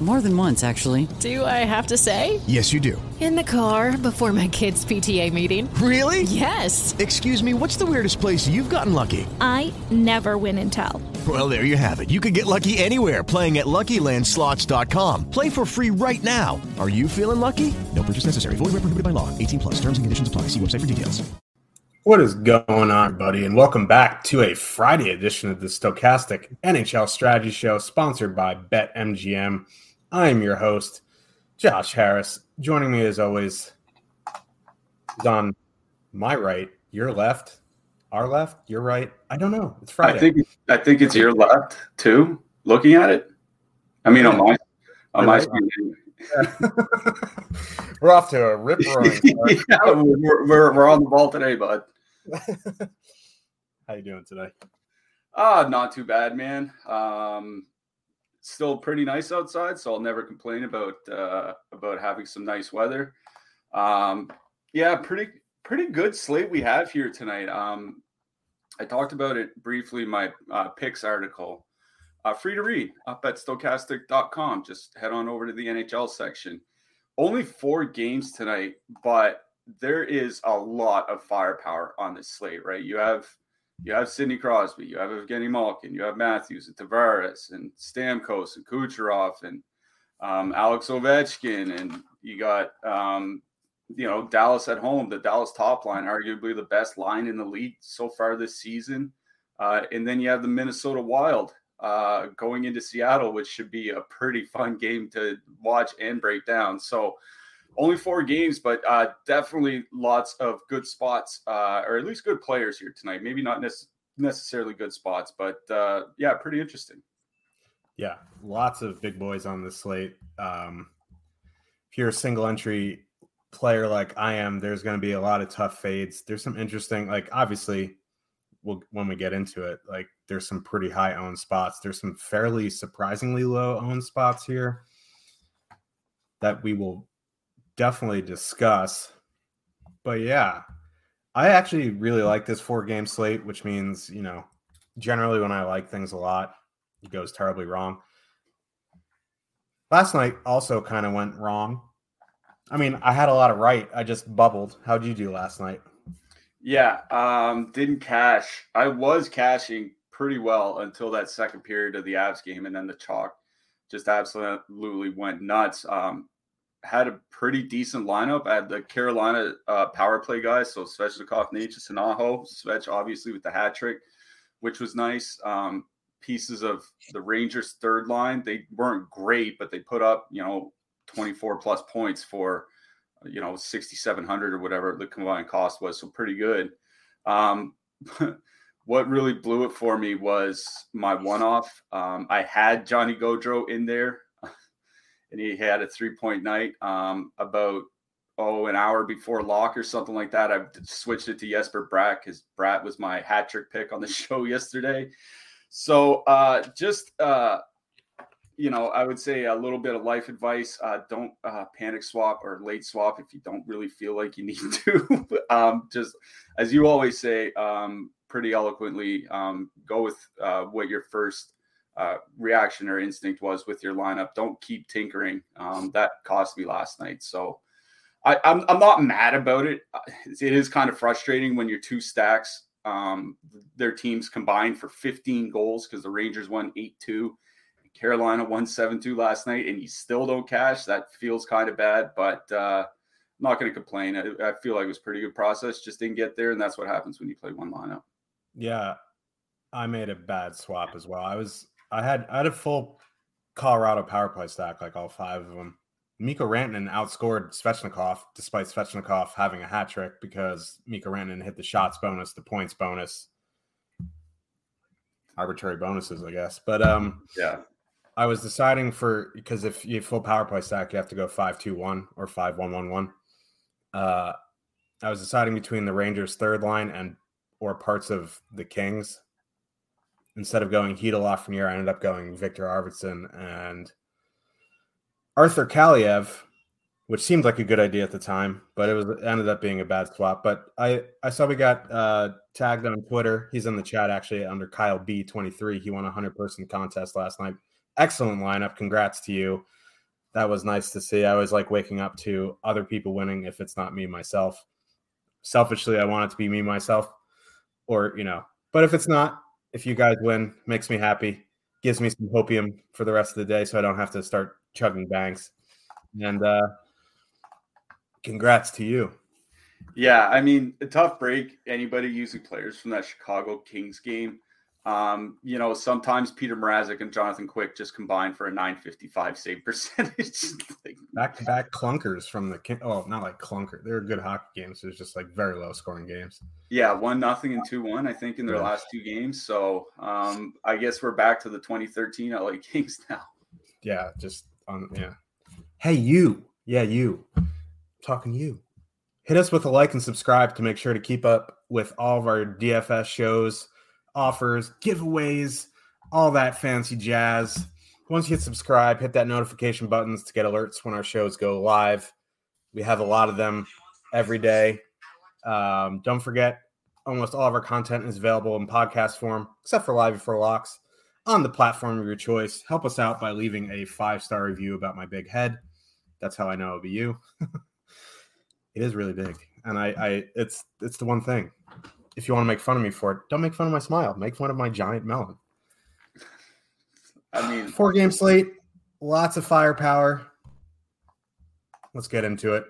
More than once, actually. Do I have to say? Yes, you do. In the car before my kids' PTA meeting. Really? Yes. Excuse me, what's the weirdest place you've gotten lucky? I never win and tell. Well, there you have it. You can get lucky anywhere playing at LuckyLandSlots.com. Play for free right now. Are you feeling lucky? No purchase necessary. Void where prohibited by law. 18 plus. Terms and conditions apply. See website for details. What is going on, buddy? And welcome back to a Friday edition of the Stokastic NHL Strategy Show, sponsored by BetMGM. I am your host, Josh Harris. Joining me as always is on my right, your left, our left, your right. I don't know. It's Friday. I think I think it's your left too. Looking at it, I mean on my on my screen. we're off to a rip roaring yeah, we're, we're, we're on the ball today, bud. How you doing today? Ah, not too bad, man. Um, still pretty nice outside, so I'll never complain about uh, about having some nice weather. Um, yeah, pretty pretty good slate we have here tonight. Um, I talked about it briefly my uh, picks article. Uh, free to read up at stokastic.com. Just head on over to the NHL section. Only four games tonight, but there is a lot of firepower on this slate, right? You have you have Sidney Crosby, you have Evgeny Malkin, you have Matthews and Tavares and Stamkos and Kucherov and um, Alex Ovechkin, and you got um, you know Dallas at home, the Dallas top line, arguably the best line in the league so far this season, uh, and then you have the Minnesota Wild uh, going into Seattle, which should be a pretty fun game to watch and break down. So only four games, but uh, definitely lots of good spots, uh, or at least good players here tonight. Maybe not ne- necessarily good spots, but uh, yeah, pretty interesting. Yeah, lots of big boys on this slate. Um, if you're a single entry player like I am, there's going to be a lot of tough fades. There's some interesting, like obviously, we'll, when we get into it, like there's some pretty high owned spots. There's some fairly surprisingly low owned spots here that we will definitely discuss. But yeah, I actually really like this four game slate, which means, you know, generally when I like things a lot, it goes terribly wrong. Last night also kind of went wrong. I mean, I had a lot of right. I just bubbled. How'd you do last night? Yeah, um, didn't cash. I was cashing pretty well until that second period of the Avs game, and then the chalk just absolutely went nuts. Um, had a pretty decent lineup. I had the Carolina uh, power play guys, so Svechnikov, Necas, and Aho. Svech obviously with the hat trick, which was nice. Um, pieces of the Rangers' third line. They weren't great, but they put up you know 24 plus points for you know 6,700 or whatever the combined cost was, so pretty good. Um, what really blew it for me was my one-off. Um, I had Johnny Gaudreau in there and he had a three point night um, about oh an hour before lock or something like that. I've switched it to Jesper Bratt because Bratt was my hat trick pick on the show yesterday. So uh, just uh, you know, I would say a little bit of life advice: uh, don't uh, panic swap or late swap if you don't really feel like you need to. um, just as you always say, um, pretty eloquently, um, go with uh, what your first uh, reaction or instinct was with your lineup. Don't keep tinkering. Um, that cost me last night. So I, am I'm, I'm not mad about it. Uh, it is kind of frustrating when your two stacks, um, their teams combined for 15 goals because the Rangers won 8 2. Carolina won 7 2 last night, and you still don't cash. That feels kind of bad, but uh, I'm not going to complain. I, I feel like it was pretty good process. Just didn't get there, and that's what happens when you play one lineup. Yeah, I made a bad swap as well. I was I had I had a full Colorado power play stack, like all five of them, Mikko Rantanen outscored Svechnikov despite Svechnikov having a hat trick because Mikko Rantanen hit the shots bonus, the points bonus, arbitrary bonuses, I guess. But um, Yeah. I was deciding for because if you have full power play stack, you have to go five two one or five one one one. Uh, I was deciding between the Rangers' third line and or parts of the Kings. Instead of going Chytil Lafreniere, I ended up going Viktor Arvidsson and Arthur Kaliyev, which seemed like a good idea at the time, but it was ended up being a bad swap. But I I saw we got uh, tagged on Twitter. He's in the chat actually under Kyle B twenty three. He won a hundred person contest last night. Excellent lineup. Congrats to you. That was nice to see. I always like waking up to other people winning if it's not me myself. Selfishly, I want it to be me myself, or you know. But if it's not, if you guys win, makes me happy. Gives me some hopium for the rest of the day, so I don't have to start chugging banks. And uh, congrats to you. Yeah, I mean, a tough break. Anybody using players from that Chicago Kings game. Um, you know, sometimes Petr Mrazek and Jonathan Quick just combine for a 955 save percentage. like, Back to back clunkers from the oh, not like clunker. They're good hockey games. It was just like very low scoring games. yeah, one nothing and two one, I think, in their Yeah. last two games. So um, I guess we're back to the 2013 LA Kings now. Yeah, just on yeah. Hey you, yeah you, talking to you. Hit us with a like and subscribe to make sure to keep up with all of our DFS shows, offers, giveaways, all that fancy jazz. Once you hit subscribe, hit that notification buttons to get alerts when our shows go live. We have a lot of them every day. Um, don't forget, almost all of our content is available in podcast form, except for Live for Locks on the platform of your choice. Help us out by leaving a five star review about my big head. That's how I know it'll be you. it is really big, and I, I, it's, it's the one thing. If you want to make fun of me for it, don't make fun of my smile. Make fun of my giant melon. I mean, Four game slate, lots of firepower. Let's get into it.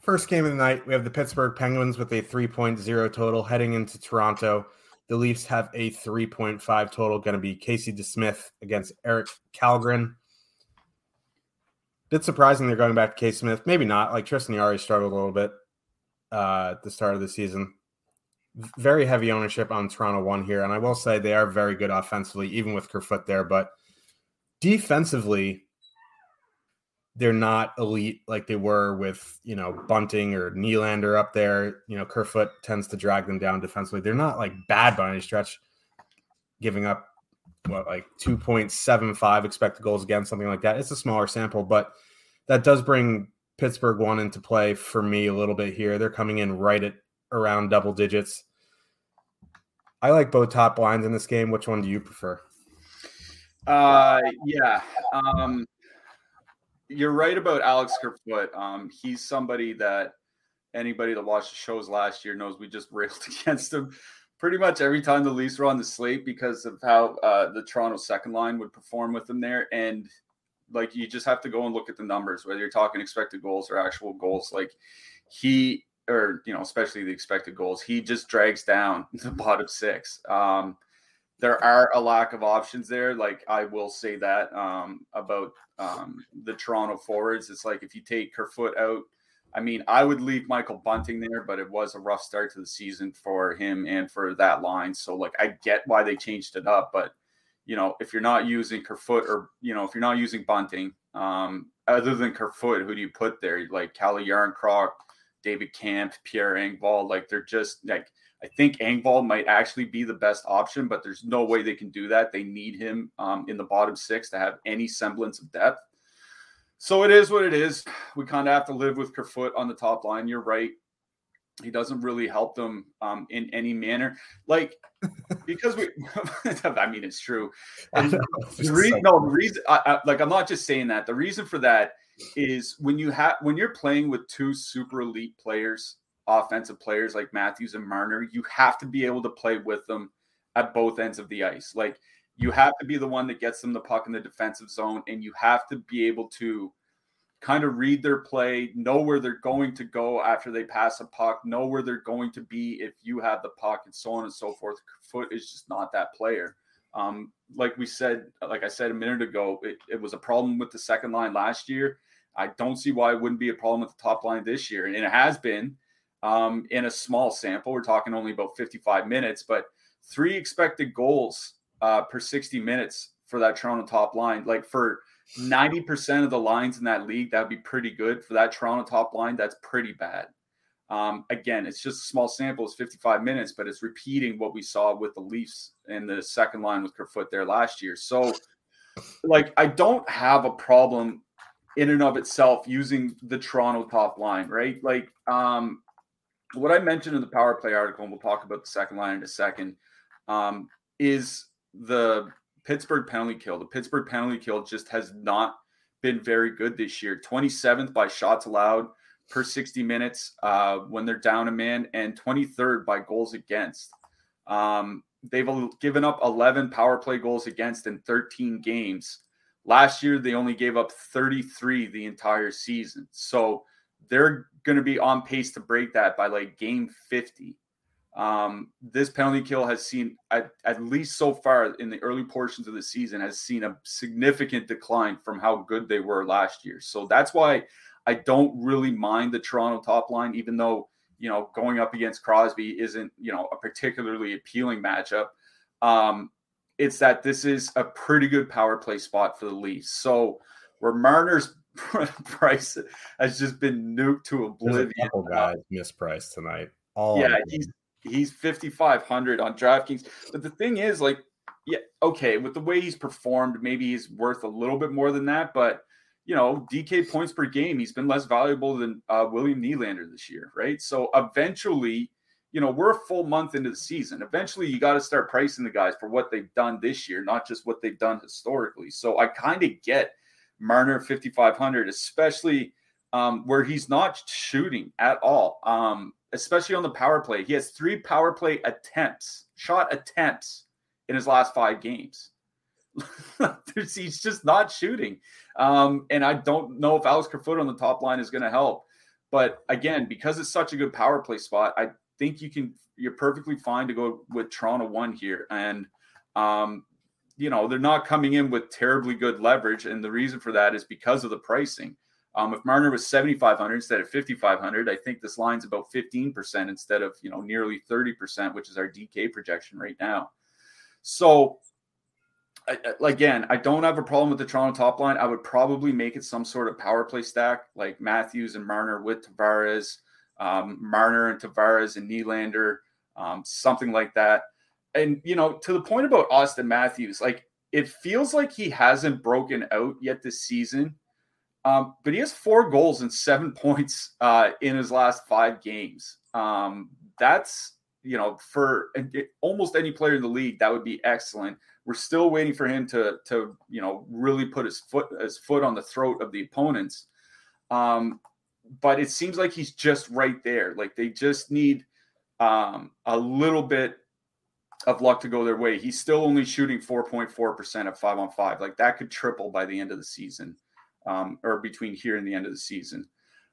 First game of the night, we have the Pittsburgh Penguins with a 3.0 total heading into Toronto. The Leafs have a 3.5 total, going to be Casey DeSmith against Erik Källgren. Bit surprising they're going back to Casey Smith. Maybe not. Like Tristan Jarry struggled a little bit uh, at the start of the season. Very heavy ownership on Toronto one here, and I will say they are very good offensively, even with Kerfoot there. But defensively, they're not elite like they were with you know Bunting or Nylander up there. You know Kerfoot tends to drag them down defensively. They're not like bad by any stretch, giving up what like two point seven five expected goals against something like that. It's a smaller sample, but that does bring Pittsburgh one into play for me a little bit here. They're coming in right at around double digits. I like both top lines in this game. Which one do you prefer? Uh, yeah. Um, you're right about Alex Kerfoot. Um, he's somebody that anybody that watched the shows last year knows we just railed against him pretty much every time the Leafs were on the slate because of how uh, the Toronto second line would perform with him there. And like you just have to go and look at the numbers, whether you're talking expected goals or actual goals. Like he or you know, especially the expected goals, he just drags down the bottom six. Um, there are a lack of options there. Like I will say that um, about um, the Toronto forwards. It's like if you take Kerfoot out, I mean, I would leave Michael Bunting there, but it was a rough start to the season for him and for that line. So like I get why they changed it up, but you know, if you're not using Kerfoot or you know, if you're not using Bunting, um, other than Kerfoot, who do you put there? Like Kalle Järnkrok, David Kämpf, Pierre Engvall, like they're just like I think Engvall might actually be the best option, but there's no way they can do that. They need him um, in the bottom six to have any semblance of depth. So it is what it is. We kind of have to live with Kerfoot on the top line. You're right. He doesn't really help them um, in any manner. Like, because we, I mean, it's true. The no, the reason, I, I, like, I'm not just saying that. The reason for that is when you have, when you're playing with two super elite players, offensive players like Matthews and Marner, you have to be able to play with them at both ends of the ice. Like, you have to be the one that gets them the puck in the defensive zone, and you have to be able to kind of read their play, know where they're going to go after they pass a puck, know where they're going to be if you have the puck, and so on and so forth. Foot is just not that player. Um, like we said, like I said a minute ago, it, it was a problem with the second line last year. I don't see why it wouldn't be a problem with the top line this year. And it has been um, in a small sample. We're talking only about 55 minutes, but three expected goals uh, per 60 minutes for that Toronto top line. Like for 90% of the lines in that league, that would be pretty good. For that Toronto top line, that's pretty bad. Um, again, it's just a small sample, it's 55 minutes, but it's repeating what we saw with the Leafs in the second line with Kerfoot there last year. So, like, I don't have a problem in and of itself using the Toronto top line, right? Like, um, what I mentioned in the power play article, and we'll talk about the second line in a second, um, is the Pittsburgh penalty kill. The Pittsburgh penalty kill just has not been very good this year. 27th by shots allowed per 60 minutes uh, when they're down a man, and 23rd by goals against. Um, they've given up 11 power play goals against in 13 games. Last year, they only gave up 33 the entire season. So they're going to be on pace to break that by like game 50. Um, this penalty kill has seen, at, at least so far in the early portions of the season, has seen a significant decline from how good they were last year. So that's why I don't really mind the Toronto top line, even though, you know, going up against Crosby isn't, you know, a particularly appealing matchup. Um, it's that this is a pretty good power play spot for the Leafs. So where Marner's price has just been nuked to oblivion. There's a couple guys mispriced tonight. All yeah, he's he's 5500 on DraftKings. But the thing is, like, yeah, okay, with the way he's performed, maybe he's worth a little bit more than that. But you know, DK points per game, he's been less valuable than uh, William Nylander this year, right? So eventually, you know, we're a full month into the season. Eventually, you got to start pricing the guys for what they've done this year, not just what they've done historically. So I kind of get Marner 5,500, especially um, where he's not shooting at all, um, especially on the power play. He has three power play attempts, shot attempts in his last five games. he's just not shooting. Um, and I don't know if Alex Kerfoot on the top line is going to help. But again, because it's such a good power play spot, I think you can you're perfectly fine to go with Toronto one here. And um, you know, they're not coming in with terribly good leverage. And the reason for that is because of the pricing. Um, if Marner was 7,500 instead of 5,500, I think this line's about 15% instead of, you know, nearly 30%, which is our DK projection right now. So again, I don't have a problem with the Toronto top line. I would probably make it some sort of power play stack like Matthews and Marner with Tavares, um, Marner and Tavares and Nylander, um, something like that. And, you know, to the point about Austin Matthews, like it feels like he hasn't broken out yet this season, um, but he has four goals and seven points uh, in his last five games. Um, that's, you know, for almost any player in the league, that would be excellent. We're still waiting for him to to you know really put his foot his foot on the throat of the opponents. Um, but it seems like he's just right there. Like they just need um, a little bit of luck to go their way. He's still only shooting 4.4% of five on five. Like that could triple by the end of the season, um, or between here and the end of the season.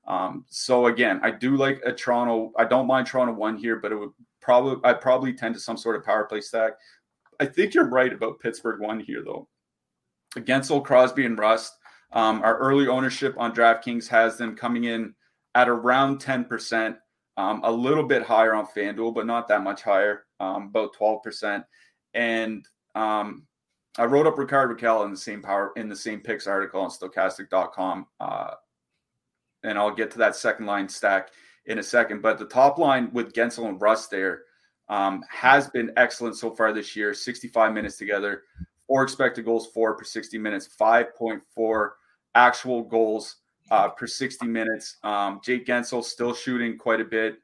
Um, so again, I do like a Toronto. I don't mind Toronto one here, but it would probably I probably tend to some sort of power play stack. I think you're right about Pittsburgh one here, though. Against old Crosby and Rust, um, our early ownership on DraftKings has them coming in at around 10%, um, a little bit higher on FanDuel, but not that much higher, um, about 12%. And um, I wrote up Rickard Rakell in the same power in the same picks article on stokastic.com. Uh, and I'll get to that second line stack in a second. But the top line with Guentzel and Rust there um, has been excellent so far this year 65 minutes together, four expected goals for per 60 minutes, 5.4 actual goals uh, per 60 minutes. Um, Jake Guentzel still shooting quite a bit.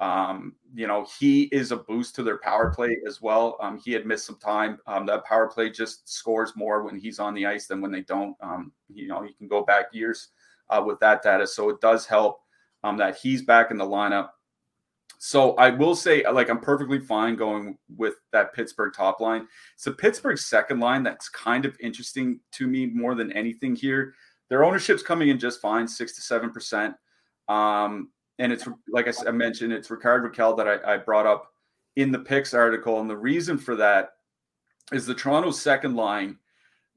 Um, you know, he is a boost to their power play as well. Um, he had missed some time. Um, that power play just scores more when he's on the ice than when they don't. Um, you know, you can go back years uh, with that data. So it does help um, that he's back in the lineup. So I will say, like, I'm perfectly fine going with that Pittsburgh top line. It's a Pittsburgh second line that's kind of interesting to me more than anything here. Their ownership's coming in just fine, six to seven percent. Um, and it's like I mentioned, it's Rickard Rakell that I, I brought up in the picks article, and the reason for that is the Toronto second line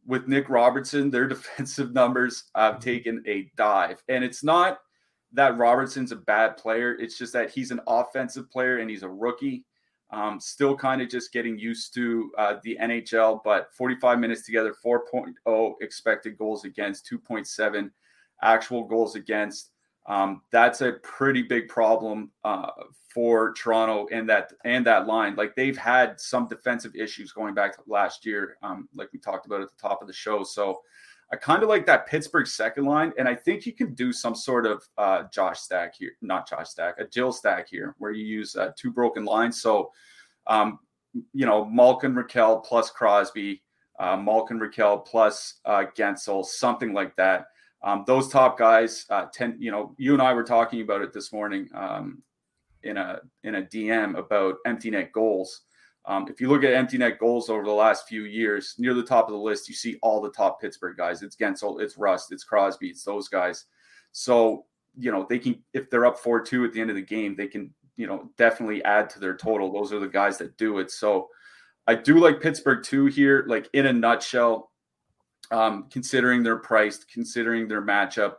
with Nick Robertson, their defensive numbers have Mm-hmm. taken a dive. And it's not that Robertson's a bad player, it's just that he's an offensive player and he's a rookie. Um, still kind of just getting used to uh, the NHL, but 45 minutes together, 4.0 expected goals against, 2.7 actual goals against. Um, that's a pretty big problem uh, for Toronto and that and that line. Like they've had some defensive issues going back to last year, um, like we talked about at the top of the show. So I kind of like that Pittsburgh second line, and I think you can do some sort of uh, Josh stack here, not Josh stack, a Jill stack here, where you use uh, two broken lines. So, um, you know, Malkin Rakell plus Crosby, uh, Malkin Rakell plus uh, Guentzel, something like that. Um, those top guys, uh, ten, you know, you and I were talking about it this morning um, in a in a DM about empty net goals. Um, if you look at empty net goals over the last few years, near the top of the list, you see all the top Pittsburgh guys. It's Guentzel, it's Rust, it's Crosby, it's those guys. So you know they can if they're up four two at the end of the game, they can you know definitely add to their total. Those are the guys that do it. So I do like Pittsburgh too here. Like in a nutshell, um, considering their price, considering their matchup.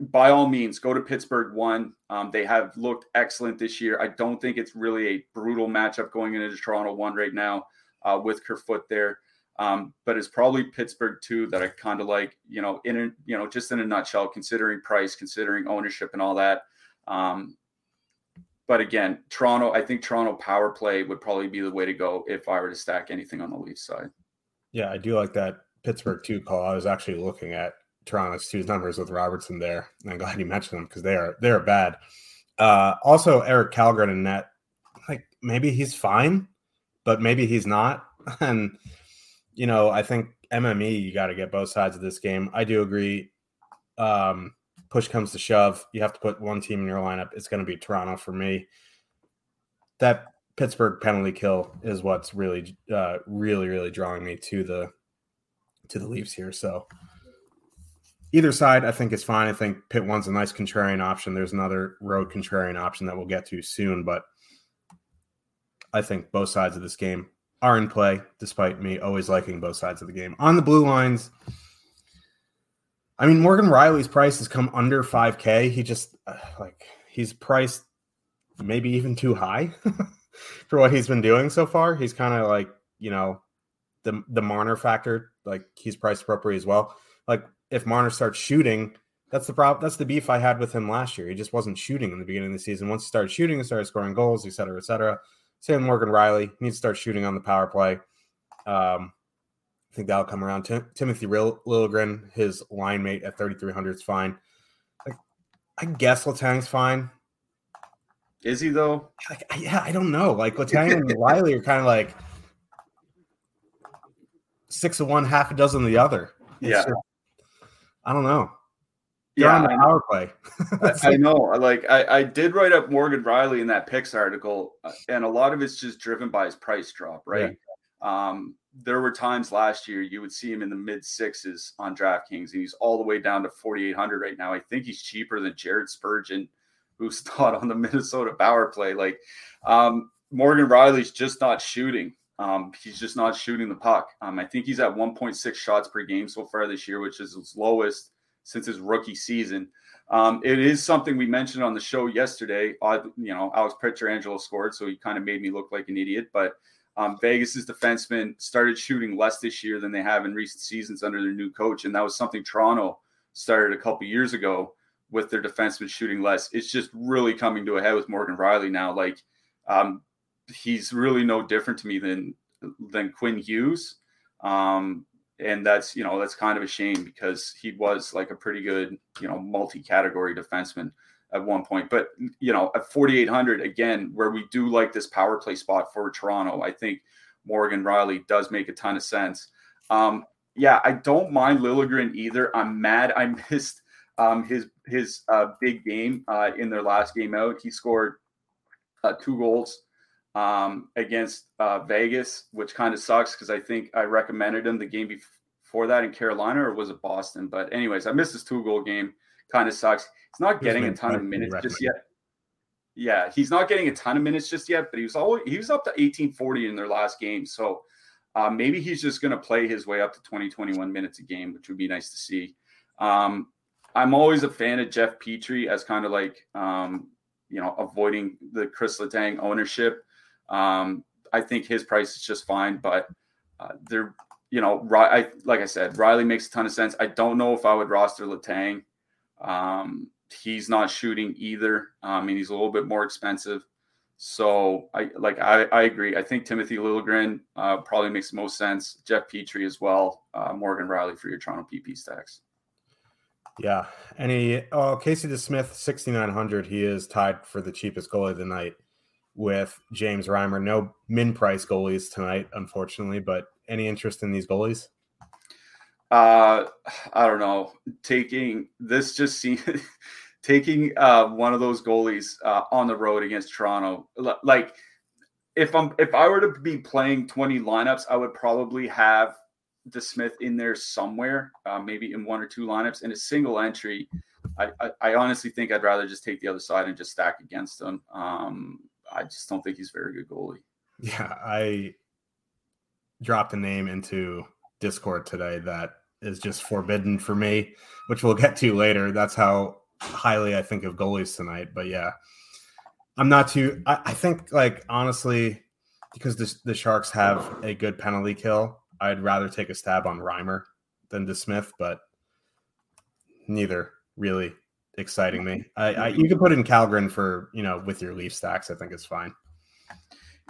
By all means, go to Pittsburgh one. Um, they have looked excellent this year. I don't think it's really a brutal matchup going into Toronto one right now uh, with Kerfoot there. Um, but it's probably Pittsburgh two that I kind of like. You know, in a, you know, just in a nutshell, considering price, considering ownership, and all that. Um, but again, Toronto. I think Toronto power play would probably be the way to go if I were to stack anything on the Leafs side. Yeah, I do like that Pittsburgh two call. I was actually looking at Toronto's two numbers with Robertson there. And I'm glad you mentioned them because they are they are bad. Uh, also, Erik Källgren in net, like maybe he's fine, but maybe he's not. And you know, I think MME you got to get both sides of this game. I do agree. Um, push comes to shove, you have to put one team in your lineup. It's going to be Toronto for me. That Pittsburgh penalty kill is what's really, uh, really, really drawing me to the to the Leafs here. So either side, I think is fine. I think pit one's a nice contrarian option. There's another road contrarian option that we'll get to soon, but I think both sides of this game are in play, despite me always liking both sides of the game. On the blue lines, I mean, Morgan Rielly's price has come under 5K. He just, uh, like, he's priced maybe even too high for what he's been doing so far. He's kind of like, you know, the the Marner factor, like he's priced appropriate as well. Like if Marner starts shooting, that's the problem. That's the beef I had with him last year. He just wasn't shooting in the beginning of the season. Once he started shooting, he started scoring goals, et cetera, et cetera. Same Morgan Rielly. He needs to start shooting on the power play. Um, I think that'll come around. Tim- Timothy Liljegren, his line mate at 3,300 is fine. Like, I guess Letang's fine. Is he though? Like, I- yeah, I don't know. Like Letang and Rielly are kind of like six of one, half a dozen of the other. It's Yeah. I don't know. They're Yeah, on power play. I, I like- know. Like I, I did write up Morgan Rielly in that picks article, uh, and a lot of it's just driven by his price drop, right? Um, there were times last year you would see him in the mid sixes on DraftKings, and he's all the way down to 4,800 right now. I think he's cheaper than Jared Spurgeon, who's not on the Minnesota power play. Like um, Morgan Rielly's just not shooting. Um, he's just not shooting the puck. Um, I think he's at 1.6 shots per game so far this year, which is his lowest since his rookie season. Um, it is something we mentioned on the show yesterday. Uh, you know, Alex Pietrangelo scored, so he kind of made me look like an idiot. But um, Vegas's defensemen started shooting less this year than they have in recent seasons under their new coach, and that was something Toronto started a couple years ago with their defensemen shooting less. It's just really coming to a head with Morgan Rielly now. Like um, he's really no different to me than than Quinn Hughes. Um, and that's you know that's kind of a shame because he was like a pretty good you know multi-category defenseman at one point. But you know at 4800 again where we do like this power play spot for toronto i think morgan rielly does make a ton of sense. Um yeah i don't mind liljegren either. I'm mad i missed um his his uh big game uh in their last game out. He scored uh, two goals um, against uh, Vegas, which kind of sucks because I think I recommended him the game before that in Carolina, or was it Boston? But anyways, I missed his two goal game. Kind of sucks. He's not getting a ton of minutes just yet. Yeah, he's not getting a ton of minutes just yet, but he was always he was up to 1840 in their last game. So Uh, maybe he's just going to play his way up to 20, 21 minutes a game, which would be nice to see. Um, I'm always a fan of Jeff Petry as kind of like, um, you know, avoiding the Chris Letang ownership. Um, I think his price is just fine, but uh, they're, you know, I, like I said, Rielly makes a ton of sense. I don't know if I would roster Letang. Um, he's not shooting either. I mean, he's a little bit more expensive. So I like I, I agree. I think Timothy Liljegren uh, probably makes most sense. Jeff Petry as well. Uh, Morgan Rielly for your Toronto PP stacks. Yeah. Any oh Casey DeSmith, 6,900. He is tied for the cheapest goalie of the night with James Reimer. No min price goalies tonight, unfortunately, but any interest in these goalies? Uh I don't know. Taking this just seems taking uh, one of those goalies uh, on the road against Toronto, like if I'm if I were to be playing 20 lineups, I would probably have the Smith in there somewhere, uh, maybe in one or two lineups. In a single entry, I, I, I, honestly think I'd rather just take the other side and just stack against them. Um, I just don't think he's very good goalie. Yeah, I dropped a name into Discord today that is just forbidden for me, which we'll get to later. That's how highly I think of goalies tonight. But yeah, I'm not too. I, I think like honestly, because the, the Sharks have a good penalty kill, I'd rather take a stab on Reimer than DeSmith, but neither really exciting me. I, I you can put in Källgren for you know with your Leaf stacks. I think it's fine.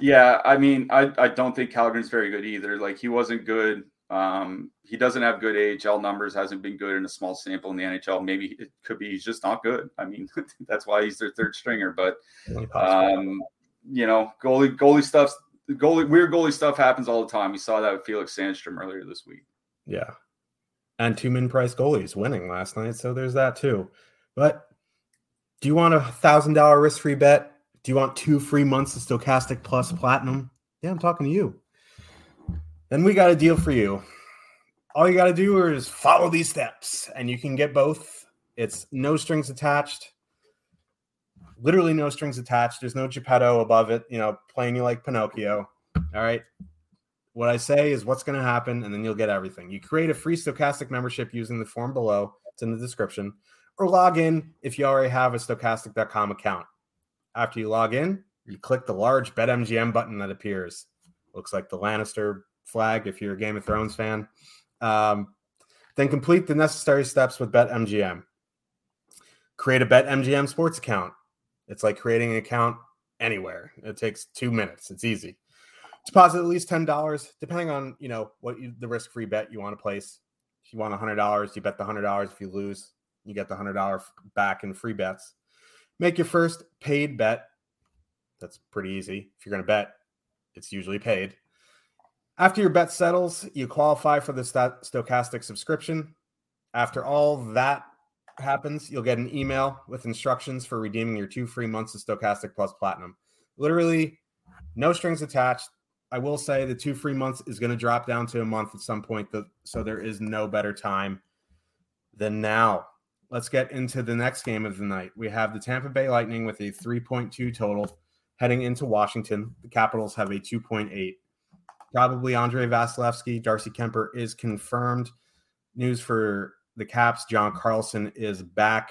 Yeah, I mean, I, I don't think Källgren's very good either. Like he wasn't good um, he doesn't have good AHL numbers, hasn't been good in a small sample in the NHL. Maybe it could be he's just not good. I mean, that's why he's their third stringer. But um, you know, goalie goalie stuff, goalie weird goalie stuff happens all the time. We saw that with Felix Sandstrom earlier this week. Yeah, and two min price goalies winning last night, so there's that too. But do you want a thousand dollar risk free bet? Do you want two free months of Stokastic Plus Platinum? Yeah, I'm talking to you then we got a deal for you. All you got to do is follow these steps, and you can get both. It's no strings attached. Literally no strings attached. There's no Geppetto above it, you know, playing you like Pinocchio. All right. What I say is what's going to happen, and then you'll get everything. You create a free stokastic membership using the form below. It's in the description. Or log in if you already have a stokastic.com account. After you log in, you click the large BetMGM button that appears. Looks like the Lannister flag if you're a Game of Thrones fan. Um, then complete the necessary steps with BetMGM. Create a BetMGM sports account. It's like creating an account anywhere. It takes two minutes. It's easy. Deposit at least ten dollars, depending on you know what you, the risk-free bet you want to place. If you want hundred dollars, you bet the hundred dollars. If you lose, you get the hundred dollar back in free bets. Make your first paid bet. That's pretty easy. If you're going to bet, it's usually paid. After your bet settles, you qualify for the stokastic subscription. After all that happens, you'll get an email with instructions for redeeming your two free months of Stokastic Plus Platinum. Literally, no strings attached. I will say the two free months is going to drop down to a month at some point, so there is no better time than now. Let's get into the next game of the night. We have the Tampa Bay Lightning with a 3.2 total heading into Washington. The Capitals have a 2.8 probably Andrei Vasilevskiy. Darcy Kuemper is confirmed. News for the Caps: John Carlson is back.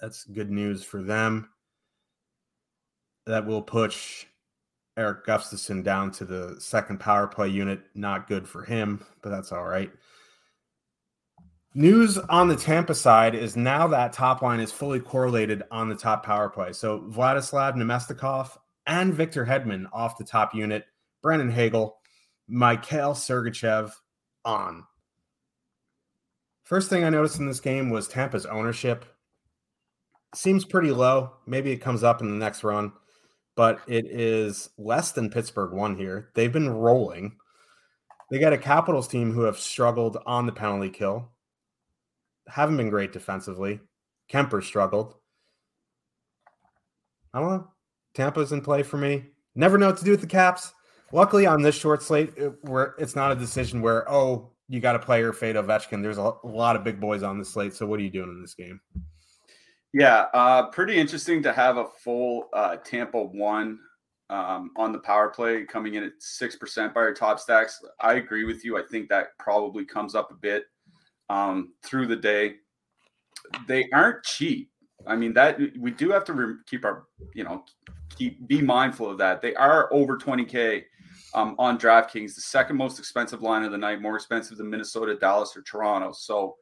That's good news for them. That will push Erik Gustafsson down to the second power play unit. Not good for him, but that's all right. News on the Tampa side is now that top line is fully correlated on the top power play. So Vladislav Namestnikov and Victor Hedman off the top unit Brandon Hagel, Mikhail Sergachev on. First thing I noticed in this game was Tampa's ownership. Seems pretty low. Maybe it comes up in the next run, but it is less than Pittsburgh one here. They've been rolling. They got a Capitals team who have struggled on the penalty kill, haven't been great defensively. Kuemper struggled. I don't know. Tampa's in play for me. Never know what to do with the Caps. Luckily, on this short slate, it, where it's not a decision where oh you got to play or fade Ovechkin. There's a, a, lot of big boys on the slate. So what are you doing in this game? Yeah, uh, pretty interesting to have a full uh, Tampa one um, on the power play, coming in at 6% by our top stacks. I agree with you. I think that probably comes up a bit um, through the day. They aren't cheap. I mean, that we do have to keep our, you know, keep be mindful of that. They are over 20K um, on DraftKings, the second most expensive line of the night, more expensive than Minnesota, Dallas, or Toronto. So,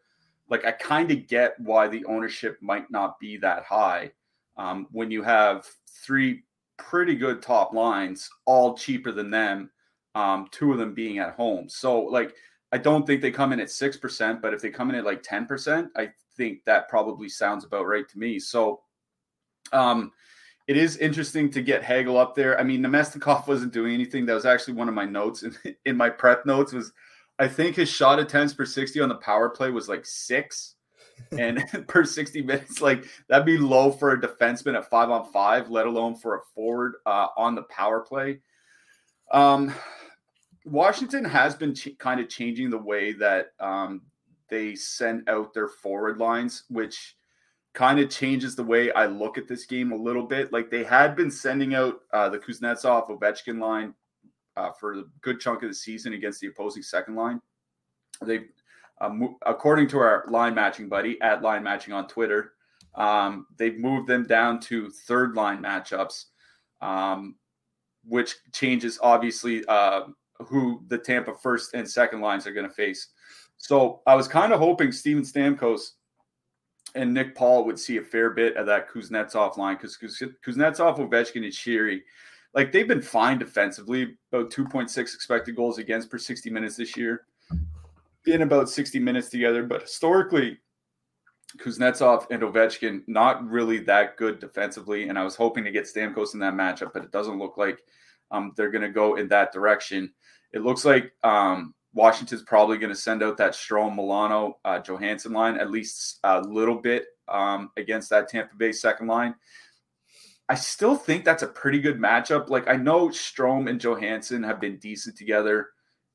like, I kind of get why the ownership might not be that high um, when you have three pretty good top lines, all cheaper than them, um, two of them being at home. So, like, I don't think they come in at 6%, but if they come in at like 10%, I think that probably sounds about right to me. So, um, it is interesting to get Hagel up there. I mean, Namestnikov wasn't doing anything. That was actually one of my notes in, in my prep notes was I think his shot attempts per 60 on the power play was like six. and per 60 minutes, like that'd be low for a defenseman at five on five, let alone for a forward uh, on the power play. Um, Washington has been ch- kind of changing the way that um, they send out their forward lines, which kind of changes the way I look at this game a little bit. Like they had been sending out uh, the Kuznetsov Ovechkin line uh, for a good chunk of the season against the opposing second line. They, um, according to our line matching buddy at line matching on Twitter, um, they've moved them down to third line matchups, um, which changes obviously uh, who the Tampa first and second lines are going to face. So I was kind of hoping Steven Stamkos and Nick Paul would see a fair bit of that Kuznetsov line because Kuznetsov, Ovechkin, and Sheary, like they've been fine defensively, about 2.6 expected goals against per 60 minutes this year, in about 60 minutes together. But historically, Kuznetsov and Ovechkin not really that good defensively, and I was hoping to get Stamkos in that matchup, but it doesn't look like um, they're going to go in that direction. It looks like um, Washington's probably going to send out that Strome Milano uh, Johansson line at least a little bit um, against that Tampa Bay second line. I still think that's a pretty good matchup. Like I know Strome and Johansson have been decent together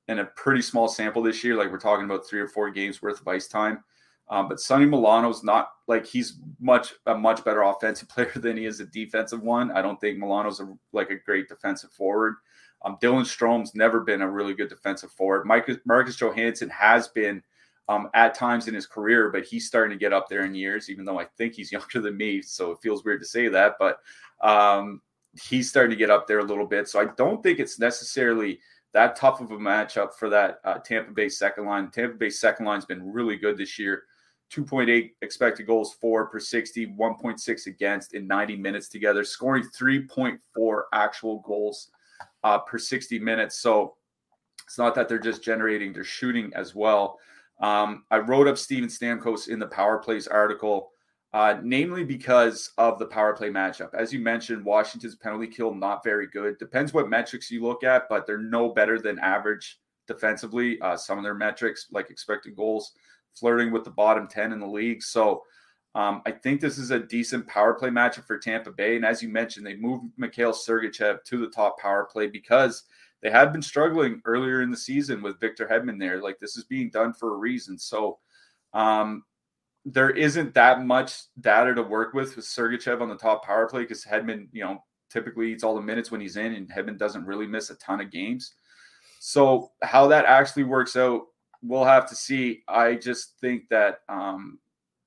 in a pretty small sample this year. Like we're talking about three or four games worth of ice time. Um, but Sonny Milano's not like he's much a much better offensive player than he is a defensive one. I don't think Milano's a, like a great defensive forward. Um, Dylan Strome's never been a really good defensive forward. Marcus, Marcus Johansson has been um, at times in his career, but he's starting to get up there in years, even though I think he's younger than me. So it feels weird to say that, but um, he's starting to get up there a little bit. So I don't think it's necessarily that tough of a matchup for that uh, Tampa Bay second line. Tampa Bay second line's been really good this year. 2.8 expected goals for per 60, 1.6 against in 90 minutes together, scoring 3.4 actual goals uh, per 60 minutes. So it's not that they're just generating, they're shooting as well. Um, I wrote up Steven Stamkos in the Power Plays article, uh, namely because of the power play matchup. As you mentioned, Washington's penalty kill not very good. Depends what metrics you look at, but they're no better than average defensively. Uh, some of their metrics, like expected goals, flirting with the bottom 10 in the league. So um, I think this is a decent power play matchup for Tampa Bay. And as you mentioned, they moved Mikhail Sergachev to the top power play because they had been struggling earlier in the season with Victor Hedman there. Like this is being done for a reason. So um, there isn't that much data to work with with Sergachev on the top power play because Hedman, you know, typically eats all the minutes when he's in, and Hedman doesn't really miss a ton of games. So how that actually works out, we'll have to see. I just think that um,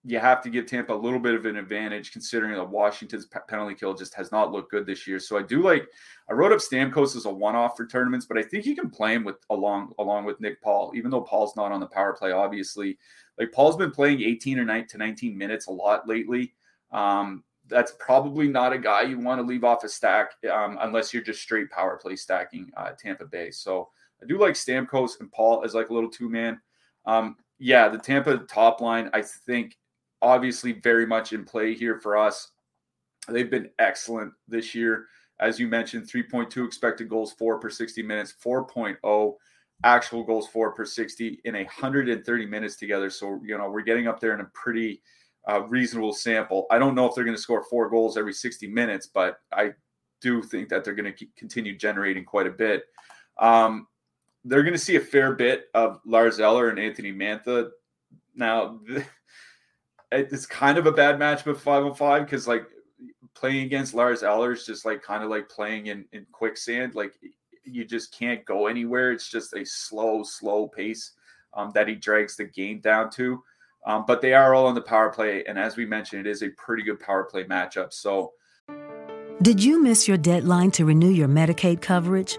you have to give Tampa a little bit of an advantage considering that Washington's penalty kill just has not looked good this year. So I do like I wrote up Stamkos as a one-off for tournaments, but I think you can play him with along along with Nick Paul, even though Paul's not on the power play, obviously. Like Paul's been playing 18 or 9 to 19 minutes a lot lately. Um, that's probably not a guy you want to leave off a stack um, unless you're just straight power play stacking uh, Tampa Bay. So I do like Stamkos and Paul as like a little two man. Um, yeah, the Tampa top line, I think obviously very much in play here for us. They've been excellent this year. As you mentioned, 3.2 expected goals for per 60 minutes, 4.0 actual goals for per 60 in 130 minutes together. So, you know, we're getting up there in a pretty uh, reasonable sample. I don't know if they're going to score four goals every 60 minutes, but I do think that they're going to continue generating quite a bit. Um, they're going to see a fair bit of Lars Eller and Anthony Mantha. Now, it's kind of a bad matchup five on five because like playing against Lars Eller is just like kind of like playing in, in quicksand. Like you just can't go anywhere. It's just a slow, slow pace um, that he drags the game down to. Um, but they are all on the power play. And as we mentioned, it is a pretty good power play matchup. So, did you miss your deadline to renew your Medicaid coverage?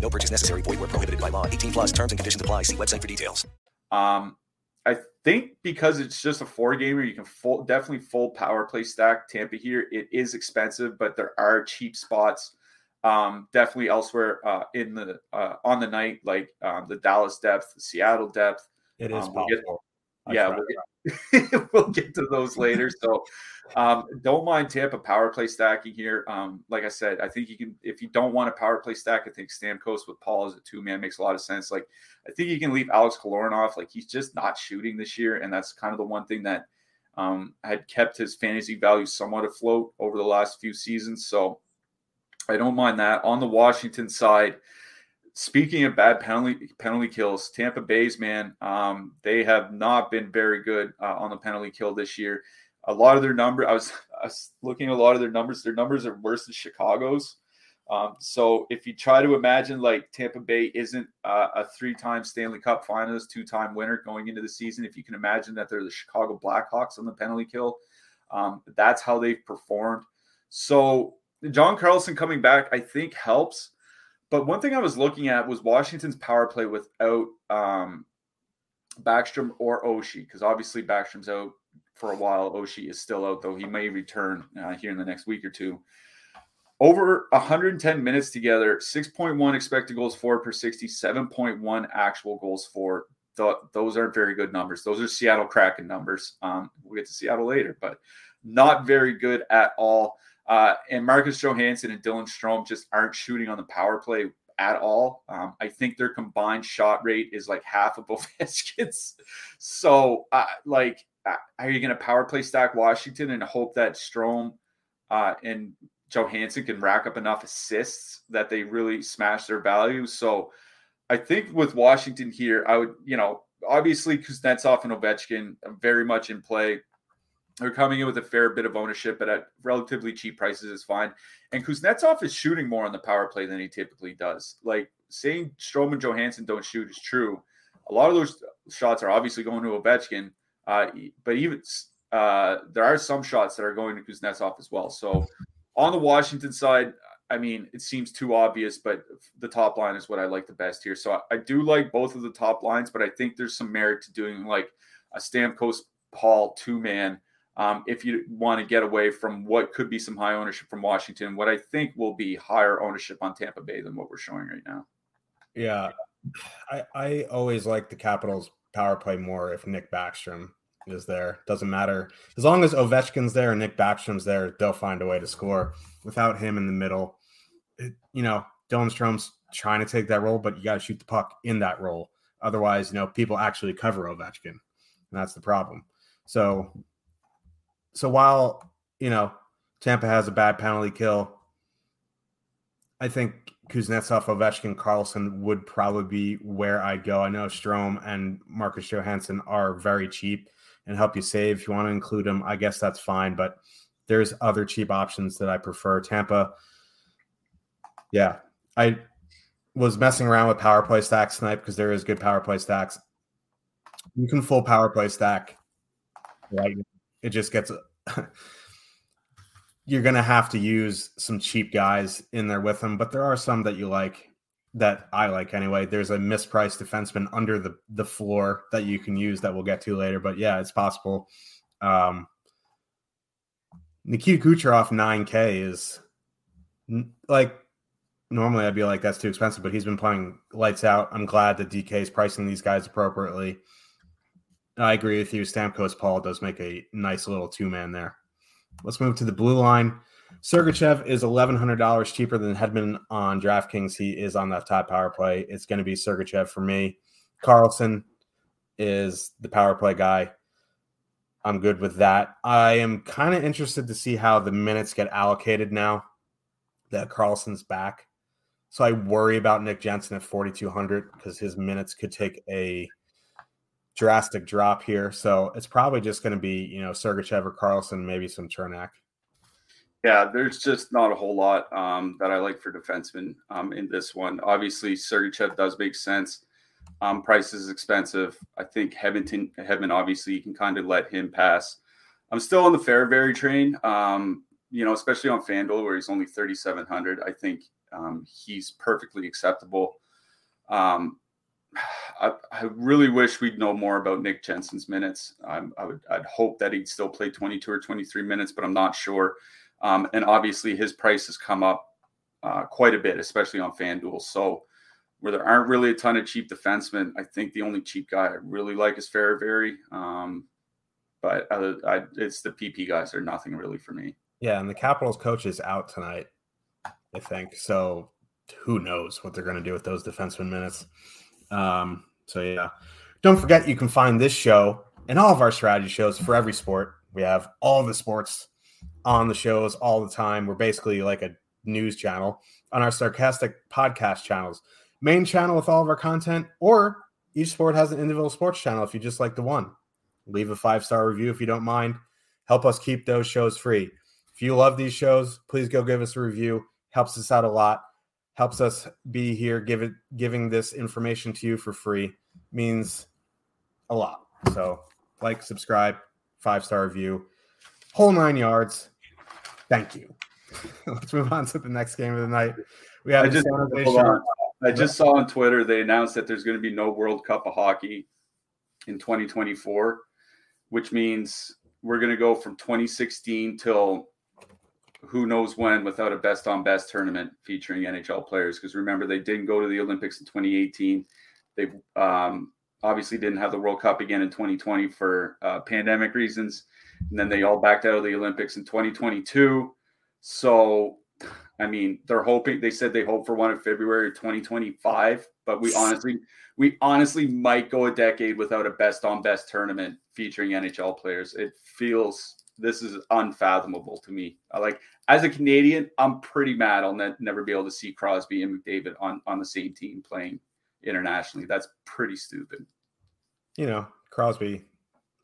No purchase necessary. Void where prohibited by law. 18 plus terms and conditions apply. See website for details. Um, I think because it's just a four gamer, you can full, definitely full power play stack Tampa here. It is expensive, but there are cheap spots. Um, definitely elsewhere uh, in the uh, on the night, like um, the Dallas depth, the Seattle depth. It is um, we'll get, possible. yeah, we'll get, we'll get to those later. So um, don't mind Tampa power play stacking here. Um, like I said, I think you can if you don't want a power play stack, I think Stamkos with Paul as a two man makes a lot of sense. Like I think you can leave Alex Killorn off. Like he's just not shooting this year, and that's kind of the one thing that um, had kept his fantasy value somewhat afloat over the last few seasons. So I don't mind that. On the Washington side, speaking of bad penalty penalty kills, Tampa Bay's man, um, they have not been very good uh, on the penalty kill this year. A lot of their number, I was, I was looking at a lot of their numbers. Their numbers are worse than Chicago's. Um, so if you try to imagine like Tampa Bay isn't uh, a three-time Stanley Cup finalist, two-time winner going into the season, if you can imagine that they're the Chicago Blackhawks on the penalty kill, um, that's how they've performed. So John Carlson coming back, I think helps. But one thing I was looking at was Washington's power play without um, Backstrom or Oshie, because obviously Backstrom's out for a while. Oshie is still out, though he may return uh, here in the next week or two. Over 110 minutes together, 6.1 expected goals for per 60, 7.1 actual goals for. Th- those aren't very good numbers. Those are Seattle Kraken numbers. Um, we'll get to Seattle later, but not very good at all. Uh, and Marcus Johansson and Dylan Strome just aren't shooting on the power play at all. Um, I think their combined shot rate is like half of Ovechkin's. So, uh, like, uh, are you going to power play stack Washington and hope that Strome uh, and Johansson can rack up enough assists that they really smash their value? So, I think with Washington here, I would, you know, obviously Kuznetsov and Ovechkin very much in play. They're coming in with a fair bit of ownership, but at relatively cheap prices is fine. And Kuznetsov is shooting more on the power play than he typically does. Like saying Strome and Johansson don't shoot is true. A lot of those shots are obviously going to Ovechkin, uh, but even uh, there are some shots that are going to Kuznetsov as well. So on the Washington side, I mean, it seems too obvious, but the top line is what I like the best here. So I, I do like both of the top lines, but I think there's some merit to doing like a Stamkos Paul two man um, if you want to get away from what could be some high ownership from Washington, what I think will be higher ownership on Tampa Bay than what we're showing right now. Yeah, I, I always like the Capitals power play more if Nick Backstrom is there. Doesn't matter as long as Ovechkin's there and Nick Backstrom's there, they'll find a way to score. Without him in the middle, it, you know, Dylan Strome's trying to take that role, but you got to shoot the puck in that role. Otherwise, you know, people actually cover Ovechkin, and that's the problem. So so while you know Tampa has a bad penalty kill, I think Kuznetsov, Ovechkin, Carlson would probably be where I'd go. I know Strome and Marcus Johansson are very cheap and help you save. If you want to include them, I guess that's fine. But there's other cheap options that I prefer. Tampa, yeah, I was messing around with power play stacks tonight because there is good power play stacks. You can full power play stack right it just gets you're going to have to use some cheap guys in there with them, but there are some that you like. that I like anyway. There's a mispriced defenseman under the the floor that you can use that we'll get to later. But yeah, it's possible. Um, Nikita Kucherov 9K is like normally I'd be like that's too expensive, but he's been playing lights out. I'm glad that DK is pricing these guys appropriately. I agree with you. Stamkos Paul does make a nice little two man there. Let's move to the blue line. Sergachev is eleven hundred dollars cheaper than Hedman on DraftKings. He is on that top power play. It's going to be Sergachev for me. Carlson is the power play guy. I'm good with that. I am kind of interested to see how the minutes get allocated now that Carlson's back. So I worry about Nick Jensen at 4,200 because his minutes could take a drastic drop here. So it's probably just going to be, you know, Sergachev or Carlson, maybe some Cernak. Yeah, there's just not a whole lot um, that I like for defensemen um, in this one. Obviously, Sergachev does make sense. Um, price is expensive. I think Hedman, Hedman, obviously, you can kind of let him pass. I'm still on the Fehervary train, um, you know, especially on FanDuel where he's only 3,700. I think um, he's perfectly acceptable. Um, I, I, really wish we'd know more about Nick Jensen's minutes. I would, I'd hope that he'd still play 22 or 23 minutes, but I'm not sure. Um, and obviously, his price has come up uh, quite a bit, especially on FanDuel. So, where there aren't really a ton of cheap defensemen, I think the only cheap guy I really like is Fehervary. Um, but other, I, it's the PP guys are nothing really for me. Yeah, and the Capitals coach is out tonight, I think. So who knows what they're going to do with those defenseman minutes. Um, so yeah, don't forget you can find this show and all of our strategy shows for every sport. We have all the sports on the shows all the time. We're basically like a news channel on our Stokastic podcast channels. Main channel with all of our content, or each sport has an individual sports channel if you just like the one. Leave a five star review if you don't mind. Help us keep those shows free. If you love these shows, please go give us a review. Helps us out a lot helps us be here give it, giving this information to you for free means a lot. So like subscribe five star review whole nine yards. Thank you. Let's move on to the next game of the night. We have I just, I just saw on twitter they announced that there's going to be no world cup of hockey in 2024 which means we're going to go from 2016 till who knows when without a best on best tournament featuring NHL players. Because remember, they didn't go to the Olympics in 2018. They um, obviously didn't have the World Cup again in 2020 for uh, pandemic reasons. And then they all backed out of the Olympics in 2022. So, I mean, they're hoping, they said they hope for one in February 2025. But we honestly, we honestly might go a decade without a best on best tournament featuring NHL players. It feels this is unfathomable to me. Like as a Canadian, I'm pretty mad I'll ne- never be able to see Crosby and McDavid on on the same team playing internationally. That's pretty stupid. You know, Crosby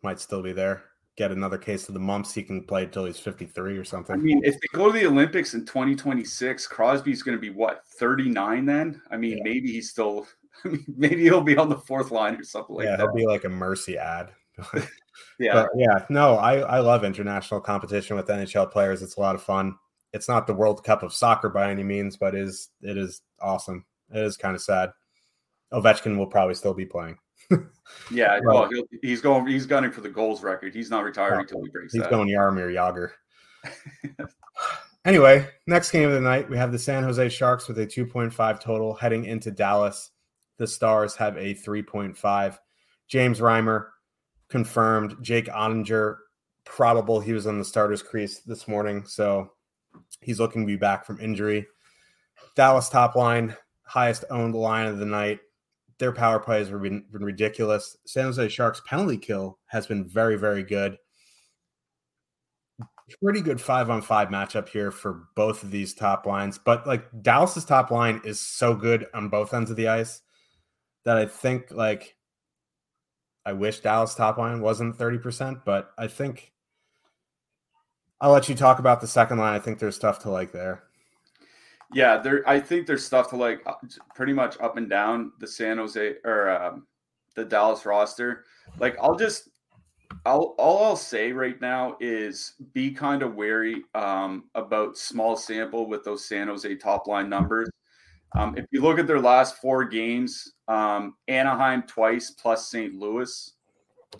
might still be there. Get another case of the mumps. He can play until he's 53 or something. I mean, if they go to the Olympics in 2026, Crosby's going to be what 39 then? I mean, yeah. maybe he's still. I mean, maybe he'll be on the fourth line or something like yeah, that. Yeah, he'll be like a mercy ad. yeah, but yeah. No, I I love international competition with NHL players. It's a lot of fun. It's not the World Cup of soccer by any means, but is it is awesome. It is kind of sad. Ovechkin will probably still be playing. yeah, well, he's going. He's gunning for the goals record. He's not retiring until he breaks. He's that. going Jaromir Jagr. anyway, next game of the night, we have the San Jose Sharks with a 2.5 total heading into Dallas. The Stars have a 3.5. James Reimer confirmed. Jake Oettinger, probable he was on the starters crease this morning, so he's looking to be back from injury. Dallas top line, highest owned line of the night. Their power plays have been, been ridiculous. San Jose Sharks penalty kill has been very, very good. Pretty good five on five matchup here for both of these top lines. But like Dallas's top line is so good on both ends of the ice that I think like I wish Dallas top line wasn't 30%, but I think I'll let you talk about the second line. I think there's stuff to like there. Yeah, there. I think there's stuff to like uh, pretty much up and down the San Jose or um, the Dallas roster. Like I'll just, I'll all I'll say right now is be kind of wary um, about small sample with those San Jose top line numbers. Um, if you look at their last four games, um, Anaheim twice plus St. Louis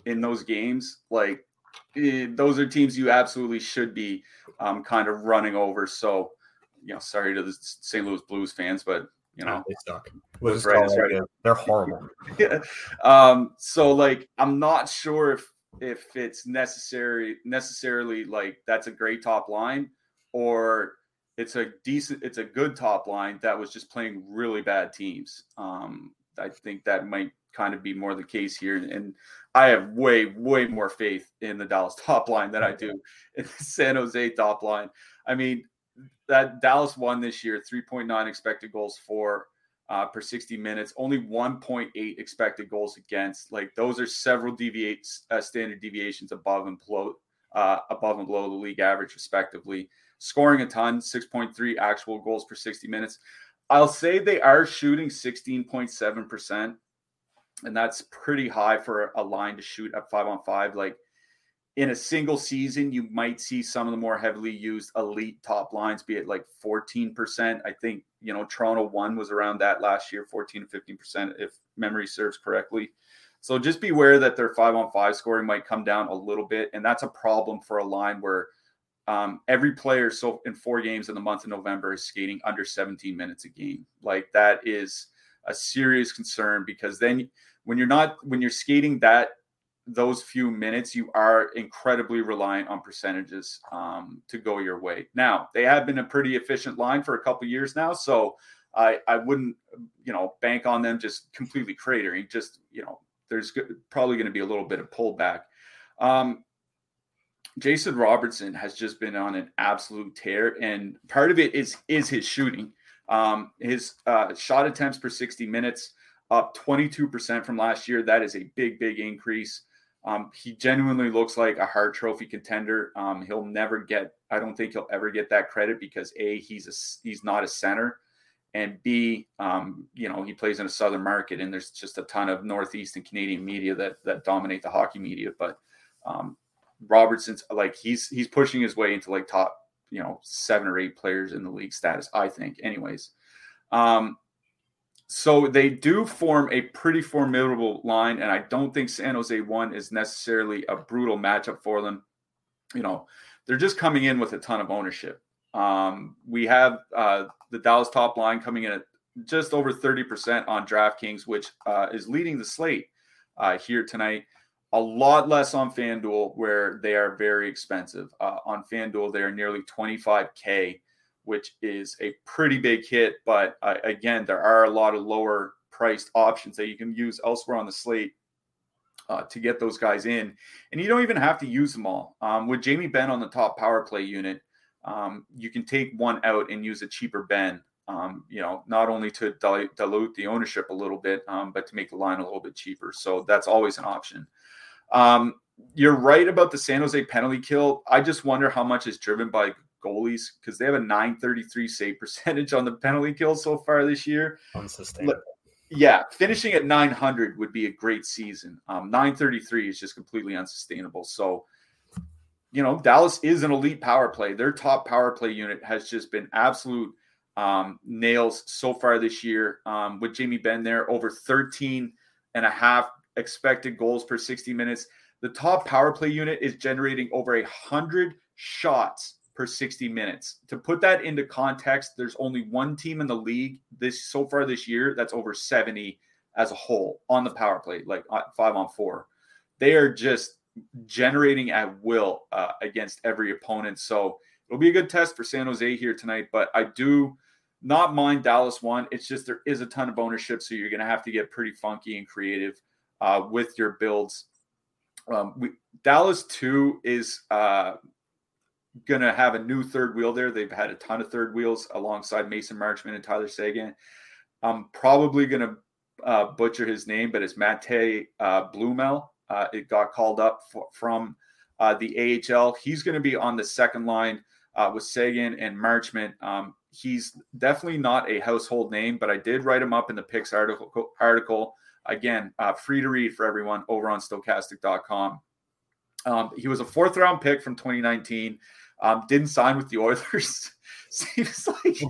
in those games, like eh, those are teams you absolutely should be um, kind of running over. So, you know, sorry to the St. Louis Blues fans, but you know, they suck. What's right, right, right. They're horrible. yeah. Um, so like I'm not sure if if it's necessary necessarily like that's a great top line or it's a decent it's a good top line that was just playing really bad teams. Um, I think that might kind of be more the case here. And I have way, way more faith in the Dallas top line than I do in the San Jose top line. I mean, that Dallas won this year, 3.9 expected goals for uh, per 60 minutes, only 1.8 expected goals against. Like those are several deviates, uh, standard deviations above and below, uh, above and below the league average, respectively. Scoring a ton, 6.3 actual goals per 60 minutes. I'll say they are shooting 16.7%, and that's pretty high for a line to shoot at five on five. Like in a single season, you might see some of the more heavily used elite top lines be at like 14%. I think, you know, Toronto one was around that last year, 14 to 15%, if memory serves correctly. So just beware that their five on five scoring might come down a little bit. And that's a problem for a line where um, every player so in four games in the month of November is skating under 17 minutes a game. Like that is a serious concern because then when you're not when you're skating that those few minutes, you are incredibly reliant on percentages um, to go your way. Now, they have been a pretty efficient line for a couple years now, so I, I wouldn't, you know, bank on them just completely cratering. Just, you know, there's probably going to be a little bit of pullback. Um, Jason Robertson has just been on an absolute tear, and part of it is is his shooting. Um, his uh, shot attempts per 60 minutes up 22% from last year. That is a big, big increase. Um, he genuinely looks like a Hart Trophy contender. Um, he'll never get. I don't think he'll ever get that credit because a he's a he's not a center, and b um, you know he plays in a southern market and there's just a ton of northeast and Canadian media that that dominate the hockey media. But um, Robertson's like he's he's pushing his way into like top you know seven or eight players in the league status. I think, anyways. Um, so they do form a pretty formidable line, and I don't think San Jose one is necessarily a brutal matchup for them. You know, they're just coming in with a ton of ownership. Um, we have uh, the Dallas top line coming in at just over 30% on DraftKings, which uh, is leading the slate uh, here tonight. A lot less on FanDuel, where they are very expensive. Uh, on FanDuel, they are nearly 25K which is a pretty big hit. But uh, again, there are a lot of lower priced options that you can use elsewhere on the slate uh, to get those guys in. And you don't even have to use them all. Um, with Jamie Benn on the top power play unit, um, you can take one out and use a cheaper Benn. Um, you know, not only to dilute the ownership a little bit, um, but to make the line a little bit cheaper. So that's always an option. Um, you're right about the San Jose penalty kill. I just wonder how much is driven by goalies because they have a 933 save percentage on the penalty kill so far this year. Unsustainable. Yeah, finishing at 900 would be a great season. Um, 933 is just completely unsustainable. So, you know, Dallas is an elite power play. Their top power play unit has just been absolute um, nails so far this year. Um, with Jamie Benn there, over 13 and a half expected goals per 60 minutes. The top power play unit is generating over a hundred shots per 60 minutes. To put that into context, there's only one team in the league this so far this year that's over 70 as a whole on the power play, like uh, five on four. They are just generating at will uh, against every opponent. So it'll be a good test for San Jose here tonight. But I do not mind Dallas one. It's just there is a ton of ownership, so you're going to have to get pretty funky and creative uh, with your builds. Um, we, Dallas two is uh, going to have a new third wheel there. They've had a ton of third wheels alongside Mason Marchment and Tyler Seguin. I'm probably going to uh, butcher his name, but it's Mate uh, Blumel. Uh, it got called up for, from uh, the AHL. He's going to be on the second line uh, with Seguin and Marchment. Um, he's definitely not a household name, but I did write him up in the picks article. article. Again, uh, free to read for everyone over on stokastic.com. Um, he was a fourth round pick from 2019. Um, didn't sign with the Oilers. Seems like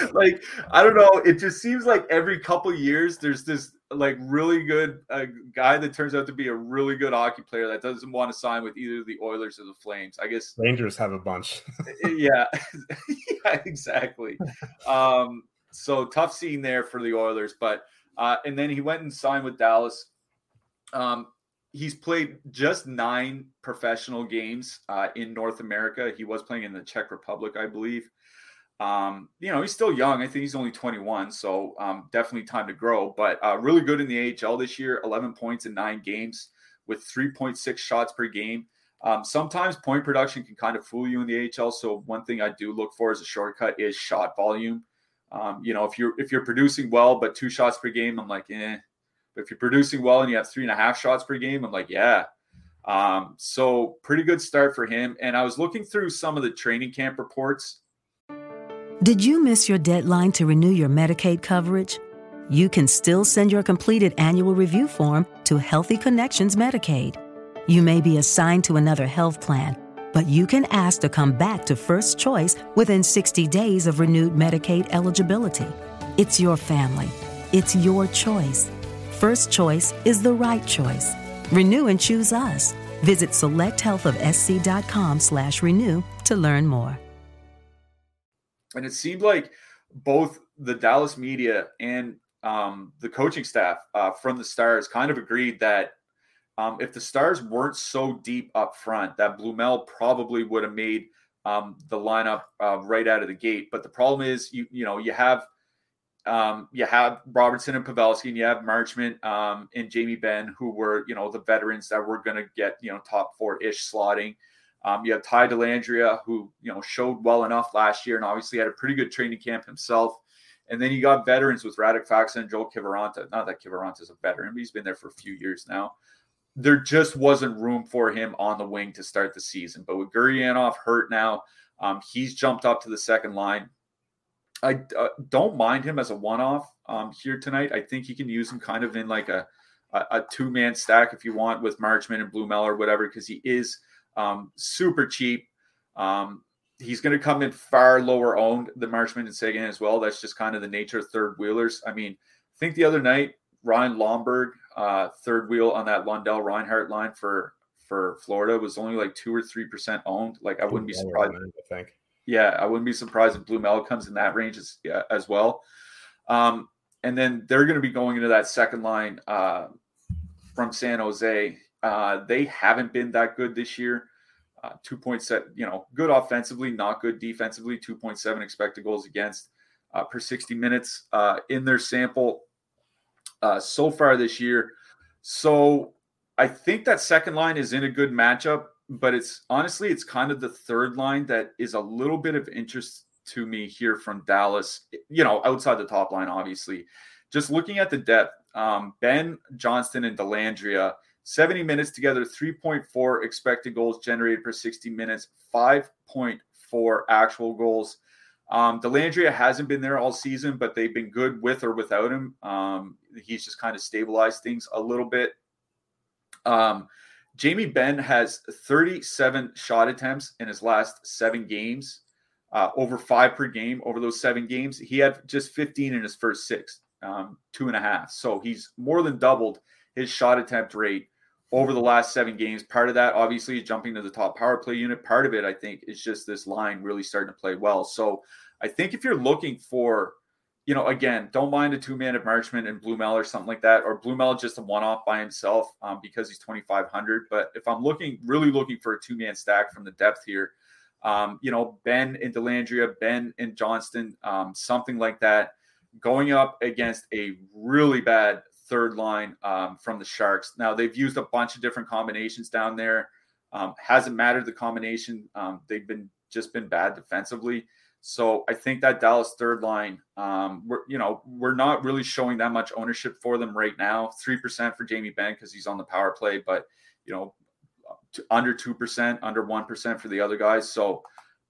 like I don't know. It just seems like every couple years there's this like really good uh, guy that turns out to be a really good hockey player that doesn't want to sign with either the Oilers or the Flames. I guess Rangers have a bunch. yeah, yeah, exactly. Um, so tough scene there for the Oilers, but uh, and then he went and signed with Dallas. Um, he's played just nine professional games uh, in North America. He was playing in the Czech Republic, I believe. Um, you know, he's still young. I think he's only 21, so um, definitely time to grow. But uh, really good in the AHL this year 11 points in nine games with 3.6 shots per game. Um, sometimes point production can kind of fool you in the AHL. So one thing I do look for as a shortcut is shot volume. Um, you know, if you're if you're producing well but two shots per game, I'm like, eh. But if you're producing well and you have three and a half shots per game, I'm like, yeah. Um, so pretty good start for him. And I was looking through some of the training camp reports. Did you miss your deadline to renew your Medicaid coverage? You can still send your completed annual review form to Healthy Connections Medicaid. You may be assigned to another health plan, but you can ask to come back to First Choice within 60 days of renewed Medicaid eligibility. It's your family. It's your choice. First Choice is the right choice. Renew and choose us. Visit selecthealthofsc.com slash renew to learn more. And it seemed like both the Dallas media and um, the coaching staff uh, from the Stars kind of agreed that um, if the Stars weren't so deep up front, that Blumel probably would have made um, the lineup uh, right out of the gate. But the problem is, you you know, you have um, you have Robertson and Pavelski, and you have Marchment um, and Jamie Benn, who were you know the veterans that were going to get you know top four ish slotting. Um, you have Ty Dellandrea, who you know showed well enough last year, and obviously had a pretty good training camp himself. And then you got veterans with Radek Faksa and Joel Kiviranta. Not that Kiviranta is a veteran, but he's been there for a few years now. There just wasn't room for him on the wing to start the season. But with Gurianov hurt now, um, he's jumped up to the second line. I uh, don't mind him as a one-off um, here tonight. I think you can use him kind of in like a a, a two-man stack if you want with Marchment and Blumel or whatever, because he is um, super cheap. Um, he's going to come in far lower owned than Marchment and Seguin as well. That's just kind of the nature of third wheelers. I mean, I think the other night Ryan Lomberg, uh, third wheel on that Lundell Reinhart line for for Florida was only like two or three percent owned. Like I wouldn't be surprised. I think yeah, I wouldn't be surprised if Blumel comes in that range as, yeah, as well. Um, and then they're going to be going into that second line uh, from San Jose. Uh, they haven't been that good this year. Uh, two point set, you know, good offensively, not good defensively. 2.7 expected goals against uh, per 60 minutes uh, in their sample uh, so far this year. So I think that second line is in a good matchup but it's honestly it's kind of the third line that is a little bit of interest to me here from Dallas. You know, outside the top line, obviously. Just looking at the depth, um, Benn Johnston and Dellandrea, 70 minutes together, 3.4 expected goals generated per 60 minutes, 5.4 actual goals. Um, Dellandrea hasn't been there all season, but they've been good with or without him. Um, he's just kind of stabilized things a little bit. Um, Jamie Benn has 37 shot attempts in his last seven games, uh, over five per game over those seven games. He had just 15 in his first six, um, two and a half. So he's more than doubled his shot attempt rate over the last seven games. Part of that, obviously, is jumping to the top power play unit. Part of it, I think, is just this line really starting to play well. So I think if you're looking for you know, again, don't mind a two man of Marchment and Blumel or something like that, or Blumel just a one off by himself um, because he's 2,500. But if I'm looking, really looking for a two man stack from the depth here, um, you know, Benn and Dellandrea, Benn and Johnston, um, something like that, going up against a really bad third line um, from the Sharks. Now, they've used a bunch of different combinations down there. Um, hasn't mattered the combination. Um, they've been just been bad defensively. So I think that Dallas third line, um, we're you know we're not really showing that much ownership for them right now. Three percent for Jamie Benn because he's on the power play, but you know under two percent, under one percent for the other guys. So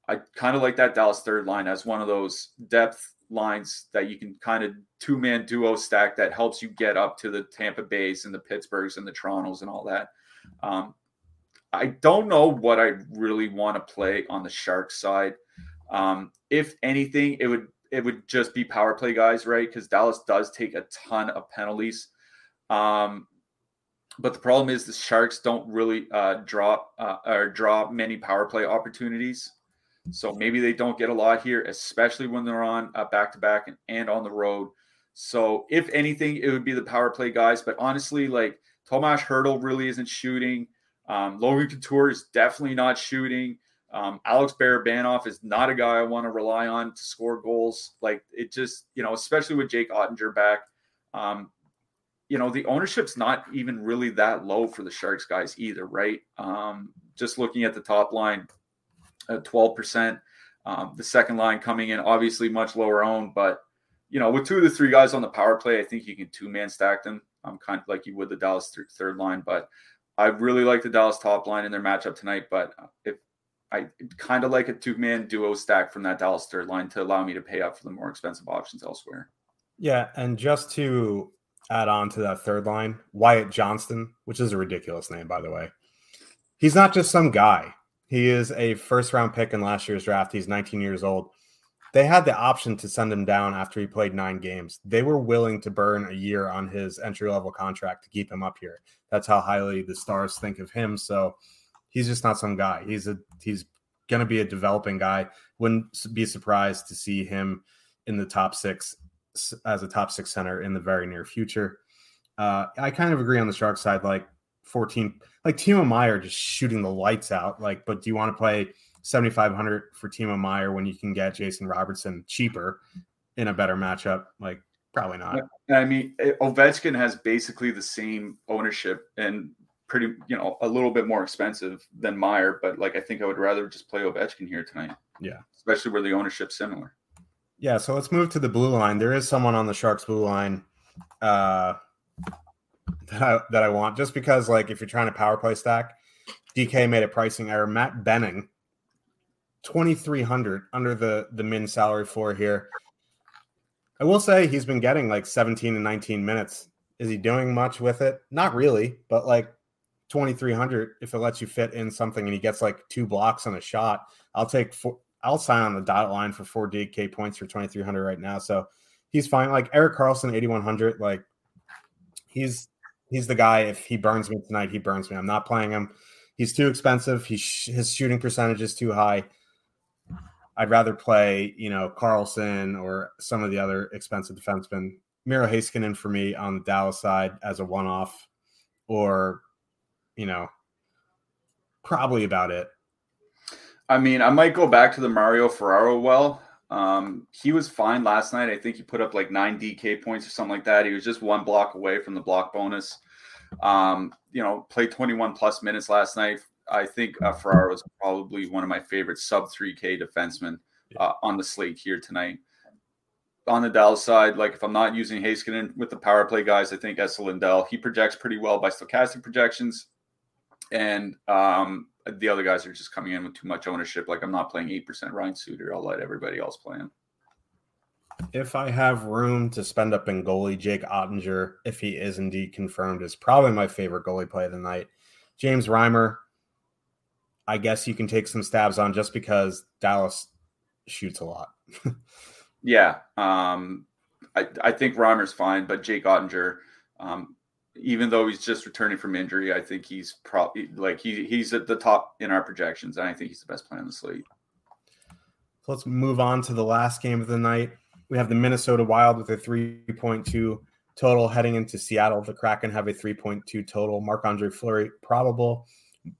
I kind of like that Dallas third line as one of those depth lines that you can kind of two man duo stack that helps you get up to the Tampa Bays and the Pittsburghs and the Torontos and all that. Um, I don't know what I really want to play on the Sharks side. Um, if anything, it would it would just be power play guys, right? Because Dallas does take a ton of penalties. Um, but the problem is the Sharks don't really uh, draw uh, or draw many power play opportunities. So maybe they don't get a lot here, especially when they're on back to back and on the road. So if anything, it would be the power play guys. But honestly, like Tomas Hertl really isn't shooting. Um, Logan Couture is definitely not shooting. Um, Alex Barabanov is not a guy I want to rely on to score goals. Like it just, you know, especially with Jake Oettinger back. Um, you know, the ownership's not even really that low for the Sharks guys either, right? Um, just looking at the top line at 12%. Um, the second line coming in, obviously much lower owned, but you know, with two of the three guys on the power play, I think you can two man stack them. I'm kind of like you would the Dallas th- third line, but I really like the Dallas top line in their matchup tonight. But if I kind of like a two man duo stack from that Dallas third line to allow me to pay up for the more expensive options elsewhere. Yeah, and just to add on to that third line, Wyatt Johnston, which is a ridiculous name, by the way. He's not just some guy. He is a first round pick in last year's draft. He's 19 years old. They had the option to send him down after he played nine games. They were willing to burn a year on his entry level contract to keep him up here. That's how highly the stars think of him. So he's just not some guy. He's a he's going to be a developing guy. Wouldn't be surprised to see him in the top six as a top six center in the very near future. Uh, I kind of agree on the Shark side, like 14, like Timo Meier just shooting the lights out. Like, but do you want to play 7,500 for Timo Meier when you can get Jason Robertson cheaper in a better matchup? Like, probably not. I mean, eh, Ovechkin has basically the same ownership and pretty, you know, a little bit more expensive than Meier but like, I think I would rather just play Ovechkin here tonight. Yeah. Especially where the ownership's similar. Yeah, so let's move to the blue line. There is someone on the Sharks blue line uh, that I that I want just because, like, if you're trying to power play stack, DK made a pricing error. Matt Benning, twenty three hundred under the the min salary floor here. I will say he's been getting like 17 and 19 minutes. Is he doing much with it? Not really, but like 2300 if it lets you fit in something and he gets like two blocks on a shot, I'll take four, I'll sign on the dotted line for four DK points for 2,300 right now. So he's fine. Like Erik Karlsson 8,100. Like he's he's the guy. If he burns me tonight, he burns me. I'm not playing him. He's too expensive. He his shooting percentage is too high. I'd rather play, you know, Carlson or some of the other expensive defensemen. Miro Heiskanen for me on the Dallas side as a one-off, or you know, probably about it. I mean, I might go back to the Mario Ferraro well. Um, he was fine last night. I think he put up like nine DK points or something like that. He was just one block away from the block bonus. Um, you know, played 21 plus minutes last night. I think uh, Ferraro is probably one of my favorite sub 3K defensemen uh, on the slate here tonight. On the Dallas side, like if I'm not using Heiskanen with the power play guys, I think Esa Lindell, he projects pretty well by Stokastic projections. And um, the other guys are just coming in with too much ownership. Like I'm not playing 8% Ryan Suter. I'll let everybody else play him. If I have room to spend up in goalie, Jake Oettinger, if he is indeed confirmed, is probably my favorite goalie play of the night. James Reimer, I guess you can take some stabs on just because Dallas shoots a lot. yeah. Um, I, I think Reimer's fine, but Jake Oettinger, um, even though he's just returning from injury, I think he's probably like he he's at the top in our projections, and I think he's the best player on the slate. Let's move on to the last game of the night. We have the Minnesota Wild with a 3.2 total heading into Seattle. The Kraken have a 3.2 total. Marc Andre Fleury probable.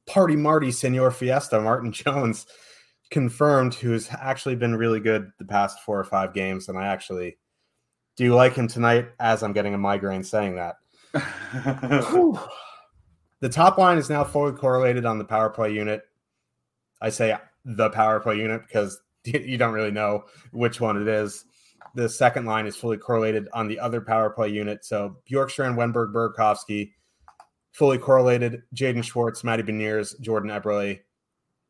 Party Marty Senor Fiesta, Martin Jones confirmed, who's actually been really good the past four or five games. And I actually do like him tonight as I'm getting a migraine saying that the top line is now fully correlated on the power play unit. I say the power play unit because you don't really know which one it is. The second line is fully correlated on the other power play unit. So Bjorkstrand, Wennberg, Burakovsky, fully correlated. Jaden Schwartz, Matty Beniers, Jordan Eberle,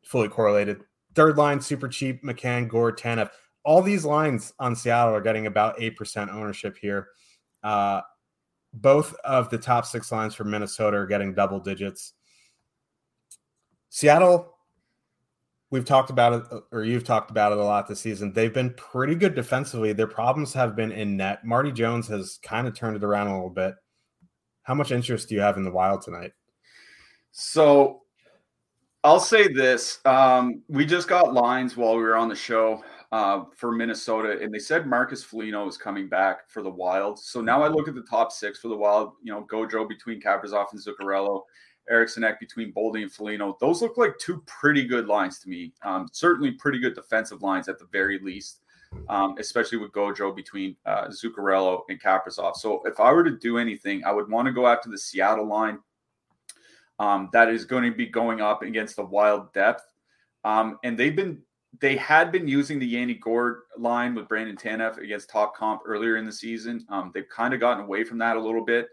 fully correlated. Third line, super cheap. McCann, Gourde, Tanev. All these lines on Seattle are getting about 8% ownership here. Uh, both of the top six lines for Minnesota are getting double digits. Seattle, we've talked about it, or you've talked about it a lot this season. They've been pretty good defensively. Their problems have been in net. Marty Jones has kind of turned it around a little bit. How much interest do you have in the Wild tonight? So I'll say this. Um, we just got lines while we were on the show uh, for Minnesota, and they said Marcus Foligno is coming back for the Wild. So now I look at the top six for the Wild. You know, Gaudreau between Kaprizov and Zuccarello, Eriksson Ek between Boldy and Foligno. Those look like two pretty good lines to me. Um, certainly pretty good defensive lines at the very least. Um, especially with Gaudreau between uh, Zuccarello and Kaprizov. So if I were to do anything, I would want to go after the Seattle line um, that is going to be going up against the wild depth. Um, and they've been they had been using the Yanni Gourde line with Brandon Tanev against top comp earlier in the season. Um, they've kind of gotten away from that a little bit.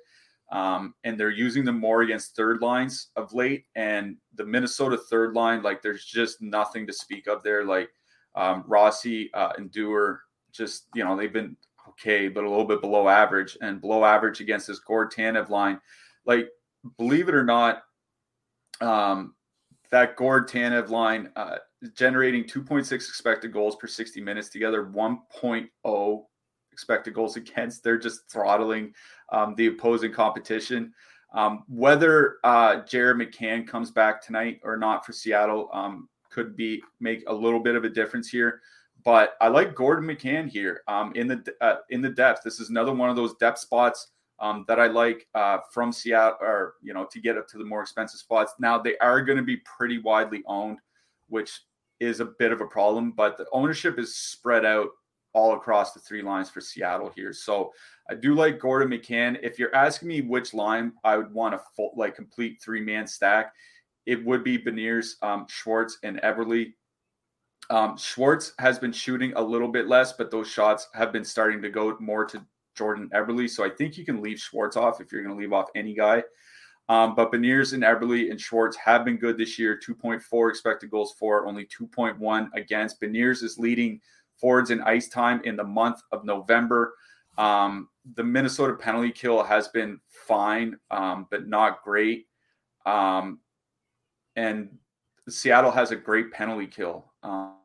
Um, and they're using them more against third lines of late. And the Minnesota third line, like there's just nothing to speak of there. Like um, Rossi uh, and Dewar, just you know they've been okay, but a little bit below average and below average against this Gourde Tanev line. Like believe it or not, um, that Gourde Tanev line uh, generating 2.6 expected goals per 60 minutes together, 1.0 expected goals against. They're just throttling um, the opposing competition. Um, whether uh, Jared McCann comes back tonight or not for Seattle um, could be make a little bit of a difference here. But I like Gordon McCann here um, in the uh, in the depth. This is another one of those depth spots um, that I like uh, from Seattle, or you know, to get up to the more expensive spots. Now they are going to be pretty widely owned, which is a bit of a problem. But the ownership is spread out all across the three lines for Seattle here. So I do like Gordon McCann. If you're asking me which line I would want a full, like complete three man stack, it would be Beniers, um, Schwartz, and Eberle. Um, Schwartz has been shooting a little bit less, but those shots have been starting to go more to Jordan Eberle. So I think you can leave Schwartz off if you're going to leave off any guy. Um, but Beniers and Eberle and Schwartz have been good this year 2.4 expected goals for, only 2.1 against. Beniers is leading forwards in ice time in the month of November. Um, the Minnesota penalty kill has been fine, um, but not great. Um, and Seattle has a great penalty kill. Um,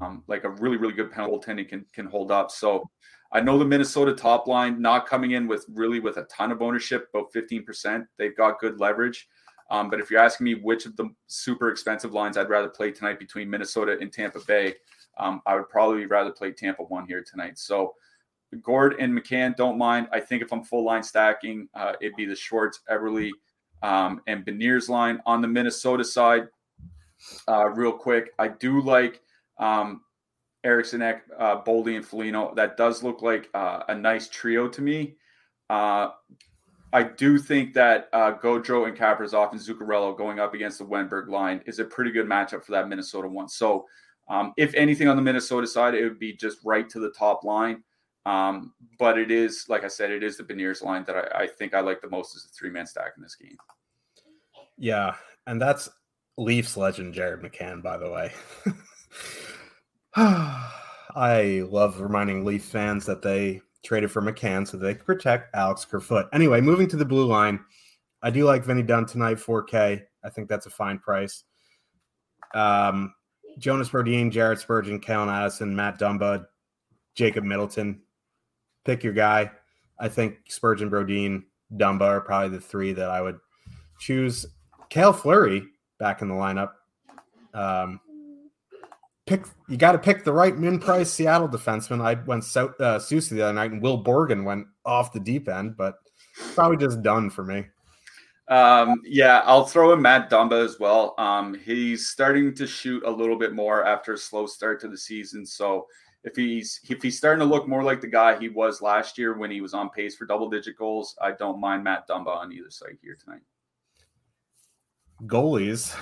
um, like a really, really good penalty goaltending can can hold up. So I know the Minnesota top line not coming in with really with a ton of ownership, about 15%. They've got good leverage. Um, but if you're asking me which of the super expensive lines I'd rather play tonight between Minnesota and Tampa Bay, um, I would probably rather play Tampa one here tonight. So Gourde and McCann don't mind. I think if I'm full line stacking, uh, it'd be the Schwartz, Eberle, um, and Beniers line. On the Minnesota side, uh, real quick, I do like um, Eriksson Ek, uh, Boldy, and Foligno. That does look like uh, a nice trio to me. Uh, I do think that uh, Gaudreau and Kaprizov and Zuccarello going up against the Wennberg line is a pretty good matchup for that Minnesota one. So, um, if anything on the Minnesota side, it would be just right to the top line. Um, but it is, like I said, it is the Beniers line that I, I think I like the most as a three man stack in this game. Yeah. And that's Leafs legend, Jared McCann, by the way. I love reminding Leaf fans that they traded for McCann so they could protect Alex Kerfoot. Anyway, moving to the blue line, I do like Vinny Dunn tonight, 4K. I think that's a fine price. Um, Jonas Brodin, Jared Spurgeon, Calen Addison, Matt Dumba, Jacob Middleton. Pick your guy. I think Spurgeon, Brodin, Dumba are probably the three that I would choose. Cale Fleury back in the lineup. Um, pick you got to pick the right min price Seattle defenseman. I went so, uh, Soucy the other night, and Will Borgen went off the deep end, but probably just Dunn for me. Um, yeah, I'll throw in Matt Dumba as well. Um, he's starting to shoot a little bit more after a slow start to the season. So if he's if he's starting to look more like the guy he was last year when he was on pace for double digit goals, I don't mind Matt Dumba on either side here tonight. Goalies.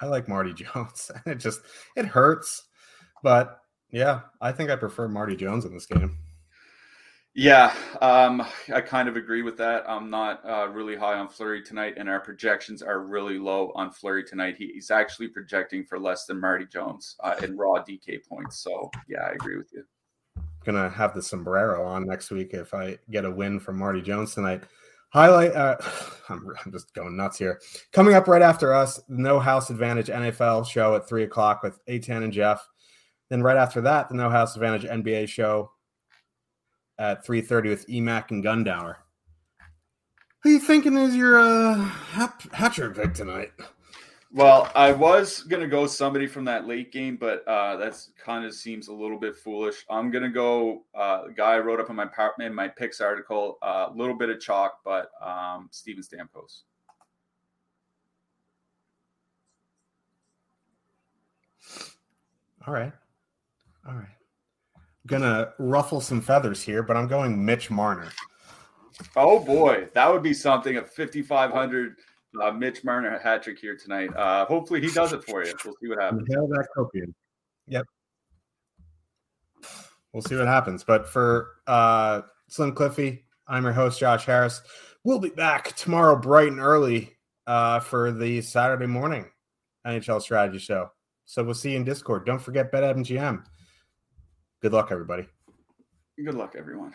I like Marty Jones. it just it hurts, but yeah, I think I prefer Marty Jones in this game. Yeah, um, I kind of agree with that. I'm not uh, really high on Fleury tonight, and our projections are really low on Fleury tonight. He, he's actually projecting for less than Marty Jones uh, in raw DK points. So yeah, I agree with you. Gonna have the sombrero on next week if I get a win from Marty Jones tonight. Highlight. Uh, I'm, I'm just going nuts here. Coming up right after us, the No House Advantage NFL show at three o'clock with Atan and Jeff. Then right after that, the No House Advantage NBA show at 3.30 with Emac and Gundauer. Who you thinking is your uh, hat, hat trick pick tonight? Well, I was gonna go somebody from that late game, but uh, that's kind of seems a little bit foolish. I'm gonna go uh, guy I wrote up in my in my picks article. A uh, little bit of chalk, but um, Steven Stamkos. All right, all right. I'm gonna ruffle some feathers here, but I'm going Mitch Marner. Oh boy, that would be something. A 5500 uh, Mitch Marner hat trick here tonight. Uh, hopefully he does it for you. We'll see what happens. Inhale that copium. Yep. We'll see what happens. But for uh, Slim Cliffy, I'm your host, Josh Harris. We'll be back tomorrow bright and early uh, for the Saturday morning NHL strategy show. So we'll see you in Discord. Don't forget BetMGM. Good luck, everybody. Good luck, everyone.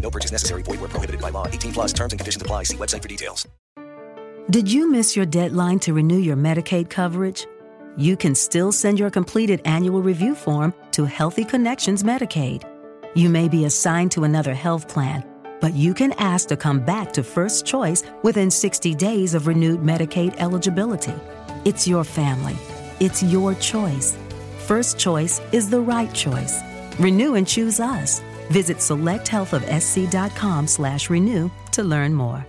No purchase necessary. Void where prohibited by law. 18 plus terms and conditions apply. See website for details. Did you miss your deadline to renew your Medicaid coverage? You can still send your completed annual review form to Healthy Connections Medicaid. You may be assigned to another health plan, but you can ask to come back to First Choice within 60 days of renewed Medicaid eligibility. It's your family. It's your choice. First Choice is the right choice. Renew and choose us. Visit selecthealthofsc.com slash renew to learn more.